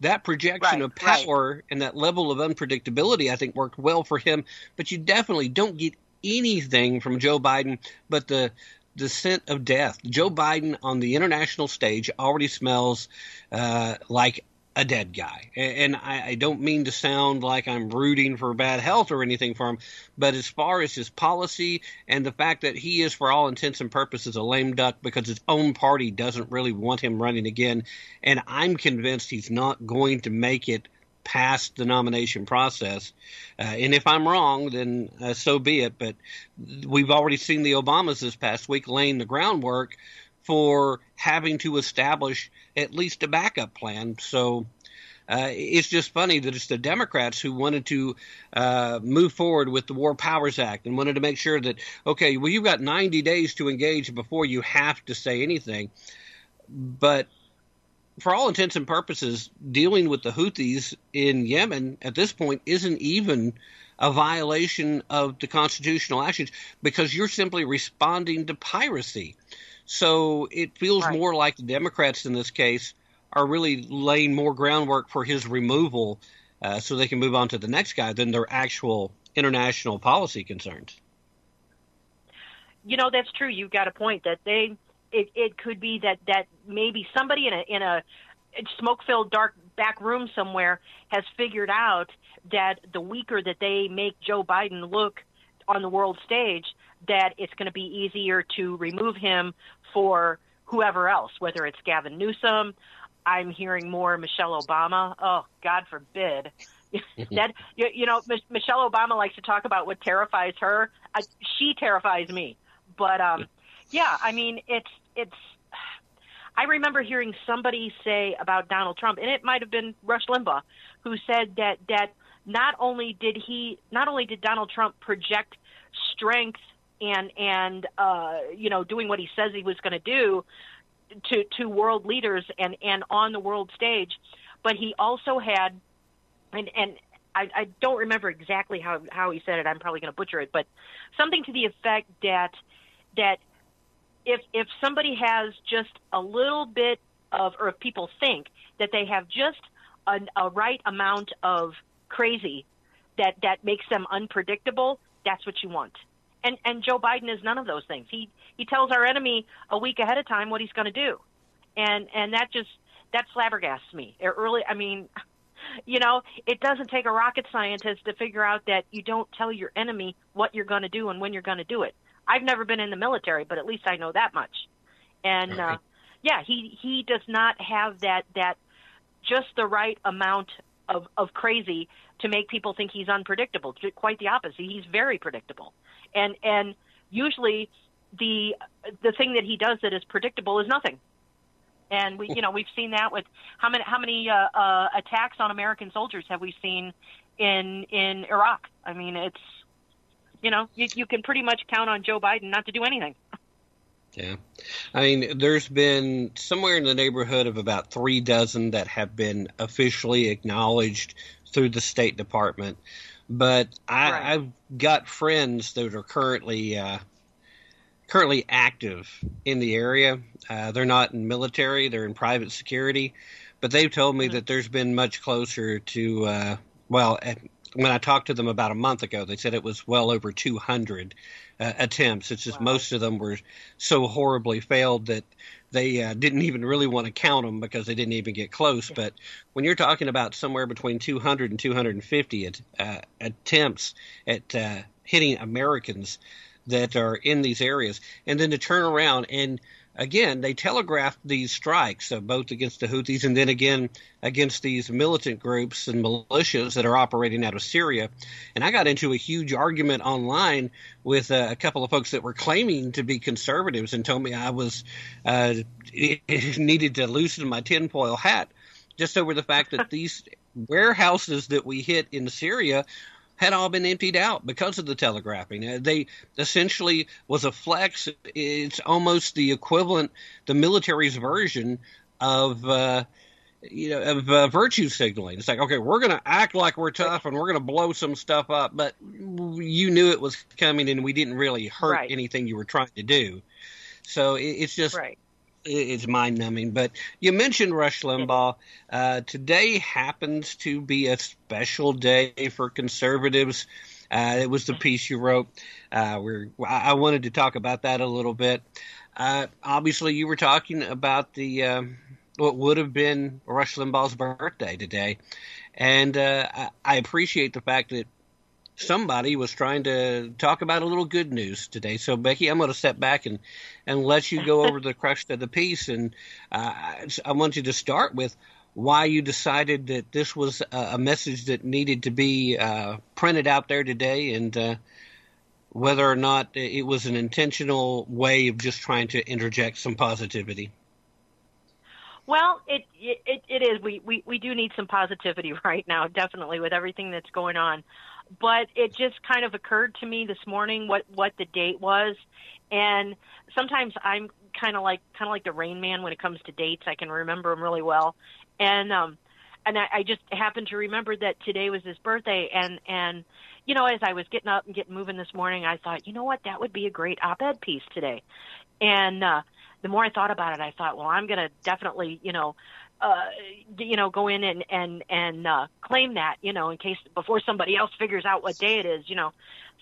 That projection Right, of power and that level of unpredictability, I think, worked well for him. But you definitely don't get anything from Joe Biden but the the scent of death. Joe Biden on the international stage already smells uh, like a dead guy. And I, I don't mean to sound like I'm rooting for bad health or anything for him, but as far as his policy and the fact that he is, for all intents and purposes, a lame duck because his own party doesn't really want him running again, and I'm convinced he's not going to make it past the nomination process. Uh, and if I'm wrong, then uh, so be it. But we've already seen the Obamas this past week laying the groundwork for having to establish at least a backup plan. So uh, it's just funny that it's the Democrats who wanted to uh, move forward with the War Powers Act and wanted to make sure that, okay, well, you've got 90 days to engage before you have to say anything. But for all intents and purposes, dealing with the Houthis in Yemen at this point isn't even a violation of the constitutional actions because you're simply responding to piracy. So it feels more like the Democrats in this case are really laying more groundwork for his removal uh, so they can move on to the next guy than their actual international policy concerns. you know that's true you've got a point that they it, it could be that that maybe somebody in a in a smoke filled dark back room somewhere has figured out that the weaker that they make Joe Biden look on the world stage that it's going to be easier to remove him for whoever else whether it's Gavin Newsom I'm hearing more Michelle Obama. Oh, God forbid. that you, you know, Mich- Michelle Obama likes to talk about what terrifies her. I, she terrifies me. But um, yeah, I mean, it's it's. I remember hearing somebody say about Donald Trump, and it might have been Rush Limbaugh, who said that that not only did he, not only did Donald Trump project strength and and uh, you know doing what he says he was going to do to to world leaders and and on the world stage, but he also had and and I, I don't remember exactly how how he said it. I'm probably going to butcher it, but something to the effect that that if if somebody has just a little bit of, or if people think that they have just a, a right amount of crazy that that makes them unpredictable, that's what you want. And and Joe Biden is none of those things. He he tells our enemy a week ahead of time what he's going to do, and and that just that flabbergasts me. Early, I mean, you know, it doesn't take a rocket scientist to figure out that you don't tell your enemy what you're going to do and when you're going to do it. I've never been in the military, but at least I know that much. And uh, yeah, he he does not have that that just the right amount of of crazy to make people think he's unpredictable. Quite the opposite. He's very predictable. And and usually the the thing that he does that is predictable is nothing. And we, you know, we've seen that with how many how many uh, uh, attacks on American soldiers have we seen in in Iraq? I mean, it's you know, you, you can pretty much count on Joe Biden not to do anything. Yeah. I mean, there's been somewhere in the neighborhood of about three dozen that have been officially acknowledged through the State Department. But I, Right. I've got friends that are currently uh, currently active in the area. Uh, they're not in military; they're in private security. But they've told me that there's been much closer to uh, well. When I talked to them about a month ago, they said it was well over 200 uh, attempts. It's just most of them were so horribly failed that they uh, didn't even really want to count them because they didn't even get close. But when you're talking about somewhere between 200 and 250 at, uh, attempts at uh, hitting Americans that are in these areas, and then to turn around and again, they telegraphed these strikes, uh, both against the Houthis and then again against these militant groups and militias that are operating out of Syria. And I got into a huge argument online with uh, a couple of folks that were claiming to be conservatives and told me I was uh, needed to loosen my tinfoil hat just over the fact that these warehouses that we hit in Syria had all been emptied out because of the telegraphing. Uh, they essentially was a flex. It's almost the equivalent, the military's version of. Uh, you know, of uh, virtue signaling. It's like, okay, we're going to act like we're tough and we're going to blow some stuff up, but you knew it was coming and we didn't really hurt Right. anything you were trying to do. So it, it's just Right. It- it's mind numbing. But you mentioned Rush Limbaugh. Uh, today happens to be a special day for conservatives. Uh, it was the piece you wrote. Uh, we're, I I wanted to talk about that a little bit. Uh, obviously, you were talking about the um, what would have been Rush Limbaugh's birthday today, and uh, I, I appreciate the fact that somebody was trying to talk about a little good news today. So, Becky, I'm going to step back and, and let you go over the crux of the piece. And uh, I- want you to start with why you decided that this was a, a message that needed to be uh, printed out there today and uh, whether or not it was an intentional way of just trying to interject some positivity. Well, it it it is. We we we do need some positivity right now, definitely with everything that's going on. But it just kind of occurred to me this morning what what the date was, and sometimes I'm kind of like kind of like the Rain Man when it comes to dates. I can remember them really well, and um, and I, I just happened to remember that today was his birthday, and and you know as I was getting up and getting moving this morning, I thought, you know what, that would be a great op-ed piece today, and uh, the more I thought about it, I thought, well, I'm going to definitely, you know, uh, you know, go in and and and uh, claim that, you know, in case before somebody else figures out what day it is, you know.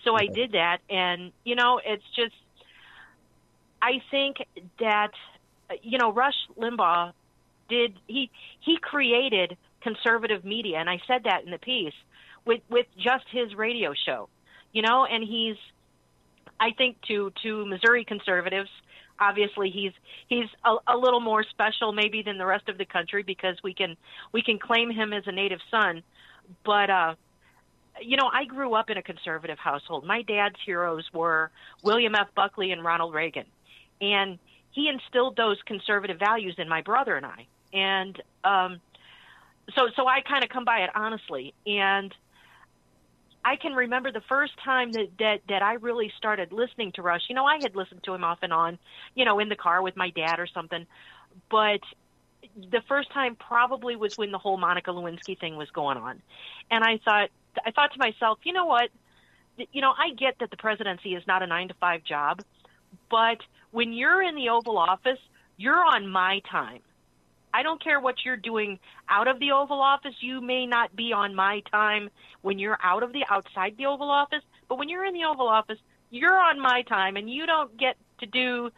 So I did that, and you know, it's just, I think that, you know, Rush Limbaugh did he he created conservative media, and I said that in the piece with with just his radio show, you know, and he's I think to to Missouri conservatives, obviously he's he's a, a little more special maybe than the rest of the country because we can we can claim him as a native son. But uh you know I grew up in a conservative household. My dad's heroes were William F. Buckley and Ronald Reagan. And he instilled those conservative values in my brother and I. And um so so I kind of come by it honestly. And I can remember the first time that, that that I really started listening to Rush. You know, I had listened to him off and on, you know, in the car with my dad or something. But the first time probably was when the whole Monica Lewinsky thing was going on. And I thought I thought to myself, you know what? You know, I get that the presidency is not a 9 to 5 job, but when you're in the Oval Office, you're on my time. I don't care what you're doing out of the Oval Office. You may not be on my time when you're out of the outside the Oval Office, but when you're in the Oval Office, you're on my time, and you don't get to do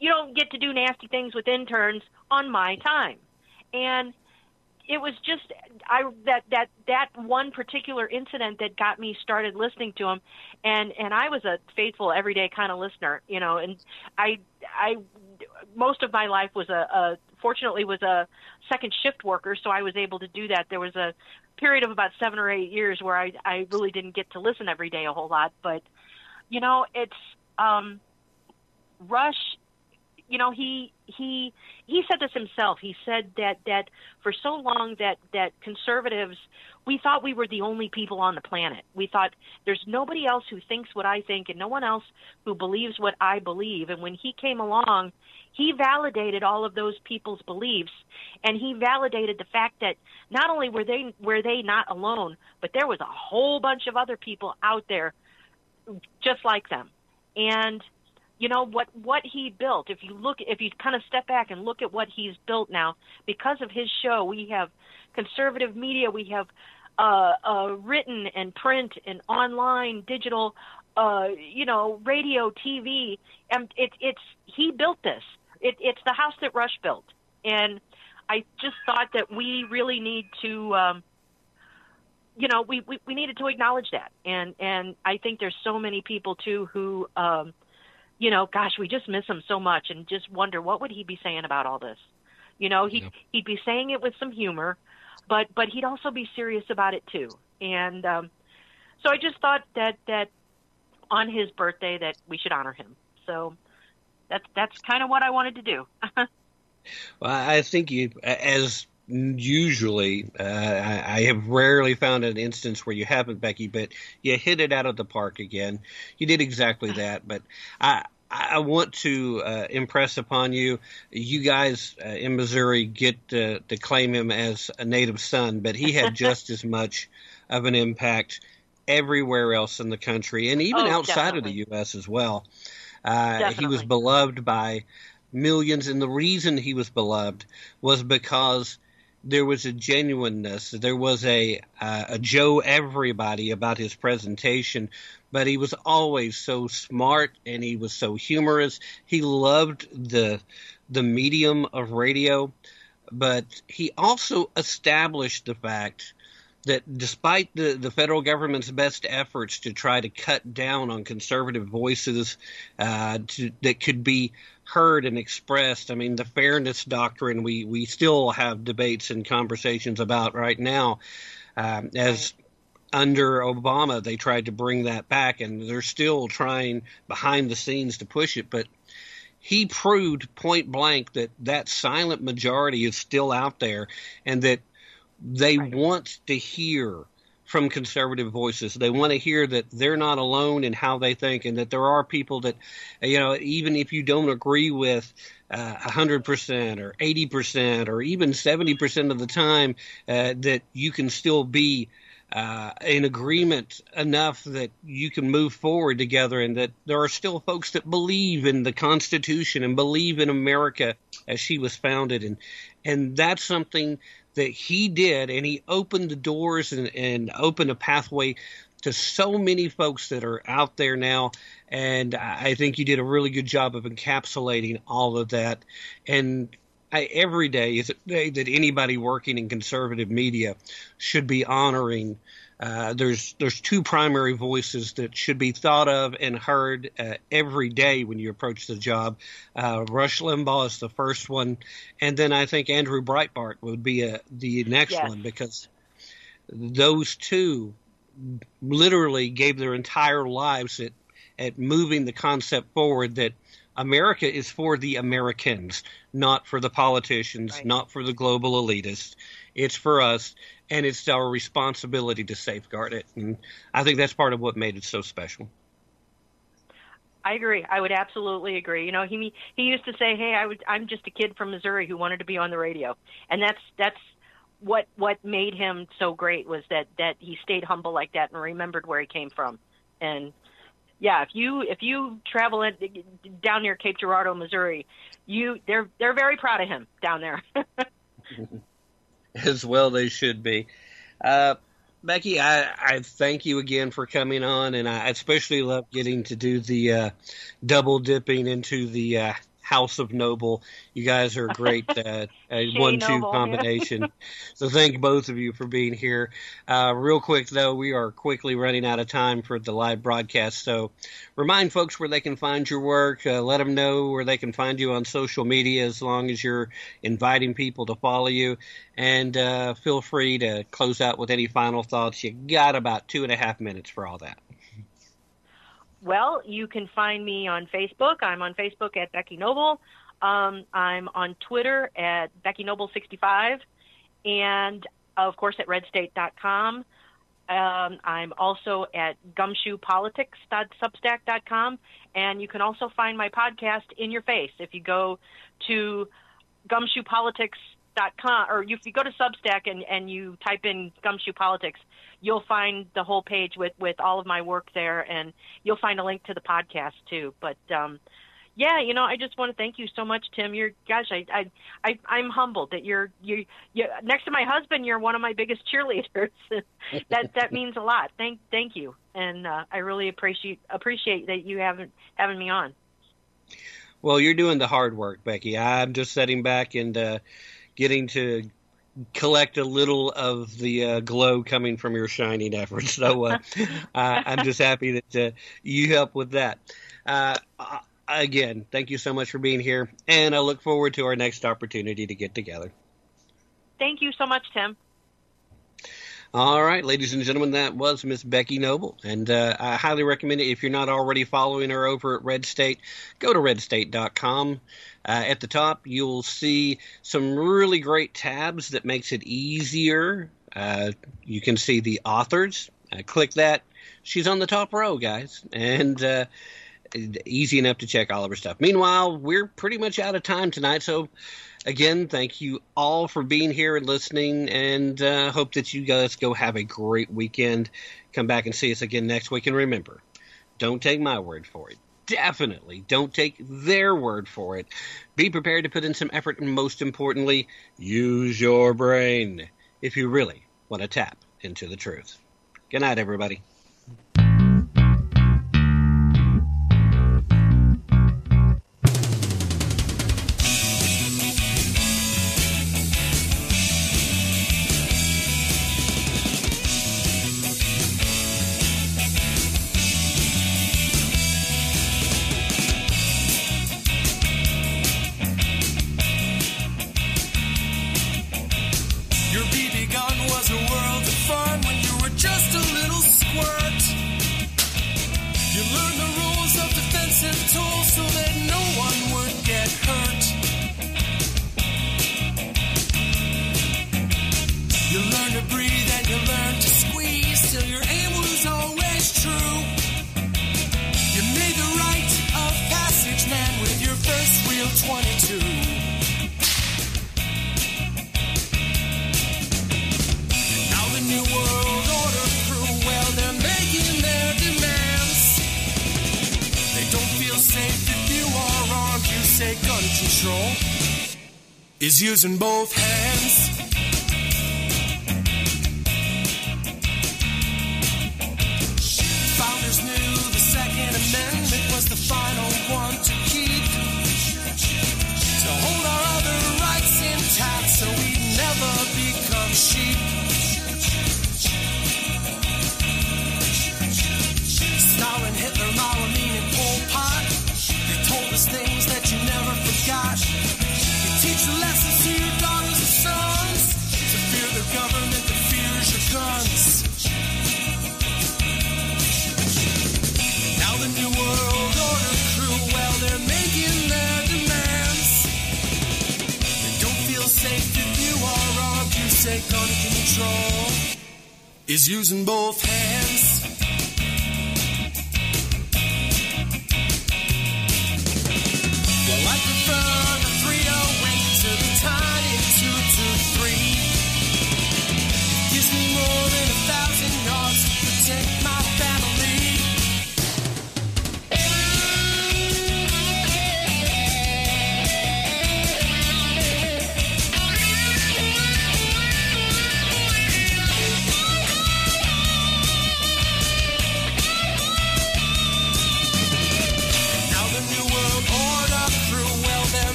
you don't get to do nasty things with interns on my time. And it was just I that that that one particular incident that got me started listening to him, and and I was a faithful everyday kind of listener, you know, and I I most of my life was a, a fortunately was a second shift worker, so I was able to do that. There was a period of about seven or eight years where I I really didn't get to listen every day a whole lot, but you know it's um, Rush. You know he he he said this himself. He said that that for so long that that conservatives we thought we were the only people on the planet. We thought there's nobody else who thinks what I think and no one else who believes what I believe. And when he came along, he validated all of those people's beliefs and he validated the fact that not only were they were they not alone, but there was a whole bunch of other people out there just like them. And you know what what he built. If you look if you kind of step back and look at what he's built now because of his show we have conservative media we have uh, uh, written and print and online digital uh, you know radio tv and it, it's he built this. It, it's the house that rush built. And i just thought that we really need to um, you know we, we we needed to acknowledge that. And and i think there's so many people too who um you know, gosh, we just miss him so much and just wonder what would he be saying about all this. You know, he would he'd be saying it with some humor, but but he'd also be serious about it too. And um so I just thought that that on his birthday that we should honor him. So that's that's kind of what I wanted to do. well, I think you as usually uh, I, I, have rarely found an instance where you haven't becky but you hit it out of the park again you did exactly that but i I want to uh, impress upon you, you guys uh, in Missouri get to, to claim him as a native son, but he had just as much of an impact everywhere else in the country and even oh, outside definitely. of the U.S. as well. Uh, he was beloved by millions, and the reason he was beloved was because there was a genuineness. There was a uh, a Joe everybody about his presentation, but he was always so smart and he was so humorous. He loved the the medium of radio, but he also established the fact that despite the, the federal government's best efforts to try to cut down on conservative voices uh, to, that could be heard and expressed, I mean, the fairness doctrine we, we still have debates and conversations about right now. Um, as under Obama, they tried to bring that back, and they're still trying behind the scenes to push it. But he proved point blank that that silent majority is still out there, and that they want to hear from conservative voices. They want to hear that they're not alone in how they think, and that there are people that, you know, even if you don't agree with uh, 100% or 80% or even 70% of the time, uh, that you can still be uh, in agreement enough that you can move forward together, and that there are still folks that believe in the Constitution and believe in America as she was founded, and and that's something that he did, and he opened the doors and, and opened a pathway to so many folks that are out there now. And I think you did a really good job of encapsulating all of that. And I, every day is a day that anybody working in conservative media should be honoring uh, there's there's two primary voices that should be thought of and heard uh, every day when you approach the job. Uh, Rush Limbaugh is the first one, and then I think Andrew Breitbart would be a, the next Yes. one because those two literally gave their entire lives at at moving the concept forward that America is for the Americans, not for the politicians, not for the global elitists. It's for us, and it's our responsibility to safeguard it. And I think that's part of what made it so special. I agree. I would absolutely agree. You know, he he used to say, "Hey, I would, I'm just a kid from Missouri who wanted to be on the radio," and that's that's what what made him so great was that that he stayed humble like that and remembered where he came from. And yeah, if you if you travel in, down near Cape Girardeau, Missouri, you they're they're very proud of him down there. As well, they should be. Uh, Becky, I, I thank you again for coming on, and I especially love getting to do the uh, double dipping into the uh, House of Noble. You guys are a great uh, one-two combination. so thank both of you for being here. Uh, real quick though, we are quickly running out of time for the live broadcast. So remind folks where they can find your work. Uh, let them know where they can find you on social media, as long as you're inviting people to follow you. And uh, feel free to close out with any final thoughts. You got about two and a half minutes for all that. Well, you can find me on Facebook. I'm on Facebook at Becky Noble. Um, I'm on Twitter at Becky Noble65, and of course at RedState.com. Um, I'm also at GumshoePolitics.substack.com, and you can also find my podcast in your face if you go to GumshoePolitics.com, or if you go to Substack and, and you type in Gumshoe Politics, you'll find the whole page with, with all of my work there, and you'll find a link to the podcast too. But um, yeah, you know, I just want to thank you so much, Tim. You're, gosh, I, I, I I'm humbled that you're, you, you next to my husband. You're one of my biggest cheerleaders. that that means a lot. Thank, thank you, and uh, I really appreciate appreciate that you haven't having me on. Well, you're doing the hard work, Becky. I'm just sitting back and uh, getting to collect a little of the uh, glow coming from your shining efforts. So uh, I'm just happy that uh, you help with that. Uh, again, thank you so much for being here, and I look forward to our next opportunity to get together. Thank you so much, Tim. All right, ladies and gentlemen, that was Miss Becky Noble, and uh, I highly recommend it. If you're not already following her over at Red State, go to redstate.com. Uh, at the top, you'll see some really great tabs that makes it easier. Uh, you can see the authors. Uh, click that. She's on the top row, guys, and uh, easy enough to check all of her stuff. Meanwhile, we're pretty much out of time tonight, so again, thank you all for being here and listening, and uh, hope that you guys go have a great weekend. Come back and see us again next week, and remember, don't take my word for it. Definitely don't take their word for it. Be prepared to put in some effort, and most importantly, use your brain if you really want to tap into the truth. Good night, everybody.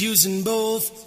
Using both.